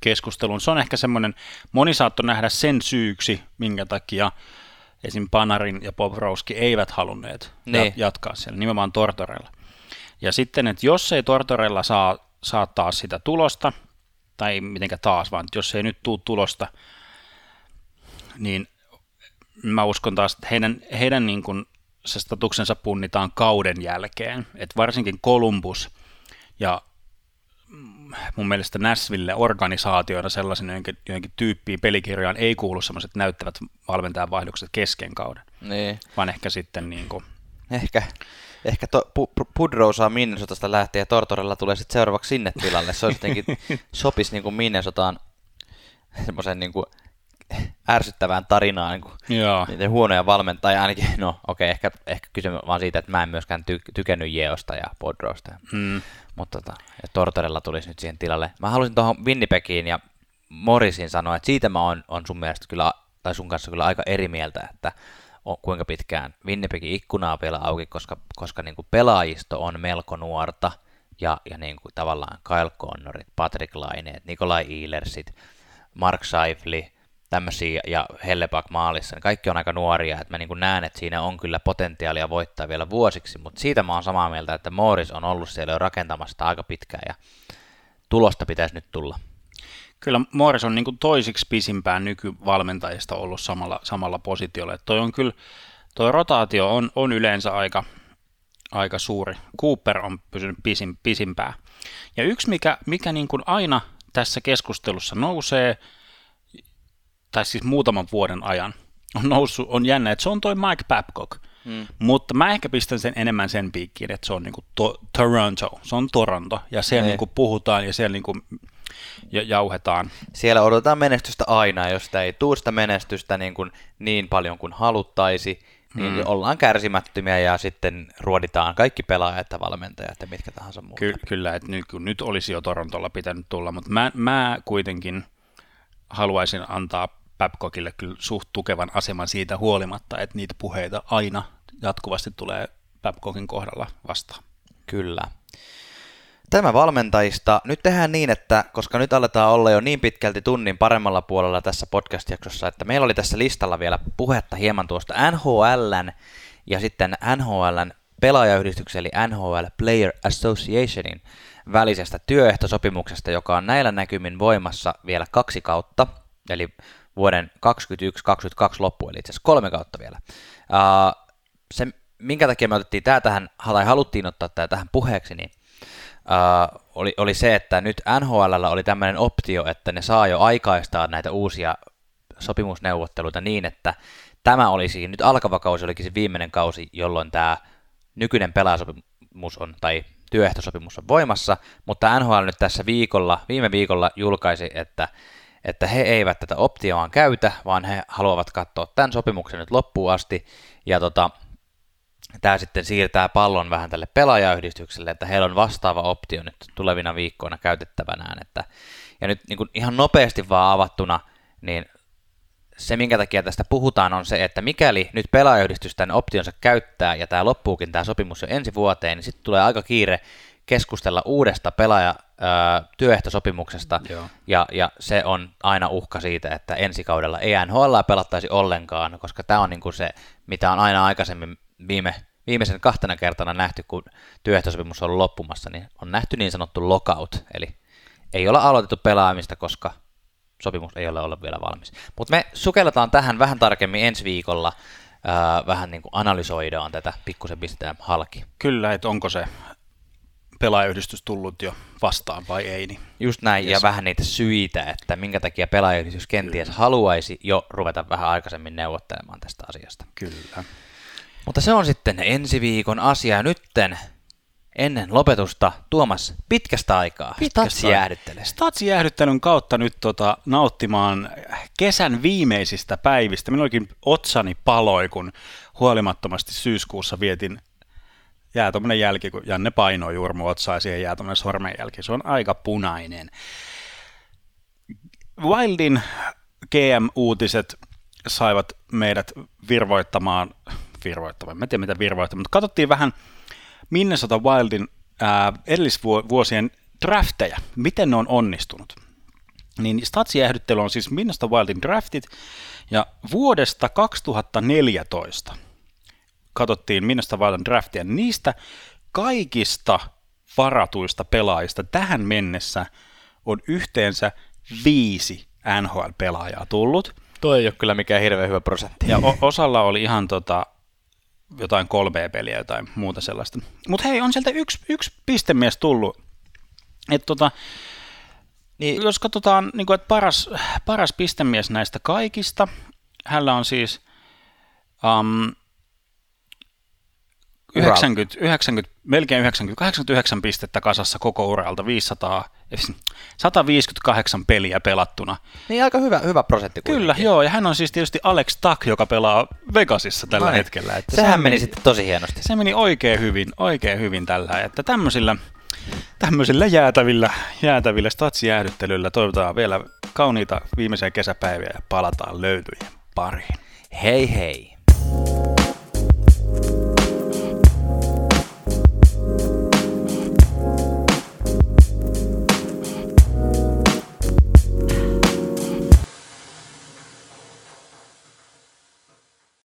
keskusteluun. Se on ehkä semmoinen, moni saattoi nähdä sen syyksi, minkä takia esim. Panarin ja Bobrovski eivät halunneet Niin. jat- jatkaa siellä, nimenomaan Tortorella. Ja sitten, että jos ei Tortorella saa, saa taas sitä tulosta, tai mitenkä taas, vaan jos ei nyt tule tulosta, niin mä uskon taas, että heidän, heidän niin kuin se statuksensa punnitaan kauden jälkeen. että varsinkin Columbus ja mun mielestä Nashville organisaationa sellaisen johonkin, johonkin tyyppiin pelikirjaan ei kuulu sellaiset näyttävät valmentajan vaihdokset kesken kauden, Niin. vaan ehkä sitten niin kuin, Ehkä, ehkä to, pu, pu, Pudrow saa Minnesotasta lähteä ja Tortorella tulee sitten seuraavaksi sinne tilalle. Se olisi jotenkin, sopisi niin kuin Minnesotaan semmoisen niin kuin ärsyttävään tarinaan niin kuin joo, niiden huonoja valmentajia ainakin, no okei, okay, ehkä, ehkä kyse vaan siitä, että mä en myöskään ty, tykännyt Jeosta ja Podrosta, mm, mutta tota, ja Tortorella tulisi nyt siihen tilalle. Mä haluaisin tuohon Winnipegiin ja Morrisin sanoa, että siitä mä oon, on sun mielestä kyllä, tai sun kanssa kyllä aika eri mieltä, että kuinka pitkään Winnipegin ikkunaa on vielä auki, koska, koska niin kuin pelaajisto on melko nuorta, ja, ja niin kuin tavallaan Kyle Connorit, Patrick Laineet, Nikolai Eilersit, Mark Seifli, tämmöisiä ja Hellepak maalissa, niin kaikki on aika nuoria, että mä niin näen, että siinä on kyllä potentiaalia voittaa vielä vuosiksi, mutta siitä mä oon samaa mieltä, että Morris on ollut siellä jo rakentamassa aika pitkään ja tulosta pitäisi nyt tulla. Kyllä Morris on niin kuin toisiksi pisimpään nykyvalmentajista ollut samalla, samalla positiolla. Että toi on kyllä, toi rotaatio on, on yleensä aika, aika suuri. Cooper on pysynyt pisin, pisimpää. Ja yksi, mikä, mikä niin kuin aina tässä keskustelussa nousee, tai siis muutaman vuoden ajan, on noussut, on jännä, että se on toi Mike Babcock. Mm. Mutta mä ehkä pistän sen enemmän sen piikkiin, että se on niinku to- Toronto, se on Toronto, ja siellä niin. niinku puhutaan ja siellä niinku ja jauhetaan. Siellä odotetaan menestystä aina, jos sitä ei tule sitä menestystä niin, kuin niin paljon kuin haluttaisi, niin mm. ollaan kärsimättömiä ja sitten ruoditaan kaikki pelaajat ja valmentajat ja mitkä tahansa muuta. Ky- kyllä, että nyt, nyt olisi jo Torontolla pitänyt tulla, mutta mä, mä kuitenkin haluaisin antaa Babcockille kyllä suht tukevan aseman siitä huolimatta, että niitä puheita aina jatkuvasti tulee Babcockin kohdalla vastaan. Kyllä. Tämä valmentajista. Nyt tehdään niin, että koska nyt aletaan olla jo niin pitkälti tunnin paremmalla puolella tässä podcast-jaksossa, että meillä oli tässä listalla vielä puhetta hieman tuosta NHLn ja sitten NHLn pelaajayhdistyksen eli NHL Player Associationin välisestä työehtosopimuksesta, joka on näillä näkymin voimassa vielä kaksi kautta, eli vuoden 2021-2022 loppu, eli itse asiassa kolme kautta vielä. Uh, se, minkä takia me otettiin tämä tähän, tai haluttiin ottaa tämä tähän puheeksi, niin uh, oli, oli se, että nyt NHL oli tämmöinen optio, että ne saa jo aikaistaa näitä uusia sopimusneuvotteluita niin, että tämä olisi, nyt alkava kausi olikin se viimeinen kausi, jolloin tämä nykyinen pelaasopimus on, tai työehtosopimus on voimassa, mutta NHL nyt tässä viikolla, viime viikolla julkaisi, että, että he eivät tätä optioaan käytä, vaan he haluavat katsoa tämän sopimuksen nyt loppuun asti, ja tota, tämä sitten siirtää pallon vähän tälle pelaajayhdistykselle, että heillä on vastaava optio nyt tulevina viikkoina käytettävänään. Että, ja nyt niin kuin ihan nopeasti vaan avattuna, niin se, minkä takia tästä puhutaan, on se, että mikäli nyt pelaajayhdistys tämän optionsa käyttää ja tämä loppuukin tämä sopimus jo ensi vuoteen, niin sitten tulee aika kiire keskustella uudesta pelaaja työehtosopimuksesta, ja, ja se on aina uhka siitä, että ensi kaudella ei NHL pelattaisi ollenkaan, koska tämä on niin kuin se, mitä on aina aikaisemmin viime, viimeisen kahtena kertana nähty, kun työehtosopimus on loppumassa, niin on nähty niin sanottu lockout, eli ei olla aloitettu pelaamista, koska sopimus ei ole ollut vielä valmis. Mutta me sukelletaan tähän vähän tarkemmin ensi viikolla, ää, vähän niin kuin analysoidaan tätä, pikkusen pistetään halki. Kyllä, että onko se pelaajayhdistys tullut jo vastaan vai ei. Niin Just näin, yes. ja vähän niitä syitä, että minkä takia pelaajayhdistys kenties Kyllä. haluaisi jo ruveta vähän aikaisemmin neuvottelemaan tästä asiasta. Kyllä. Mutta se on sitten ensi viikon asia. Nytten ennen lopetusta Tuomas pitkästä aikaa Statsijäähdyttely. Statsijäähdyttelyn kautta nyt tota, nauttimaan kesän viimeisistä päivistä. Minun olikin otsani paloi, kun huolimattomasti syyskuussa vietin jää tuommoinen jälki, kun Janne painoi juuri mun otsaa ja siihen jää tuommoinen sormenjälki. Se on aika punainen. Wildin GM-uutiset saivat meidät virvoittamaan, virvoittamaan, mä en tiedä mitä virvoittamaan, mutta katsottiin vähän Minnesota Wildin ää, edellisvuosien drafteja, miten ne on onnistunut. Niin statsiehdyttely on siis Minnesota Wildin draftit, ja vuodesta 2014 katsottiin Minnesota Wildin draftia, niistä kaikista varatuista pelaajista tähän mennessä on yhteensä viisi NHL-pelaajaa tullut. Toi ei ole kyllä mikään hirveän hyvä prosentti. Ja o- osalla oli ihan tota, jotain 3B-peliä, jotain muuta sellaista. Mutta hei, on sieltä yksi, yksi pistemies tullut. Et tota, niin, jos katsotaan, niin kuin, että paras, paras pistemies näistä kaikista, hänellä on siis um, 90, 90, melkein 90, 89 pistettä kasassa koko uralta, 500, 158 peliä pelattuna. Niin aika hyvä, hyvä prosentti kuitenkin. Kyllä, joo, ja hän on siis tietysti Alex Tuck, joka pelaa Vegasissa tällä Vai. hetkellä. Että Sehän meni, meni sitten tosi hienosti. Se meni oikein hyvin, oikein hyvin tällä, että tämmöisillä, tämmöisillä jäätävillä, jäätävillä statsijäähdyttelyillä toivotaan vielä kauniita viimeisiä kesäpäiviä ja palataan löytyjen pariin. Hei hei!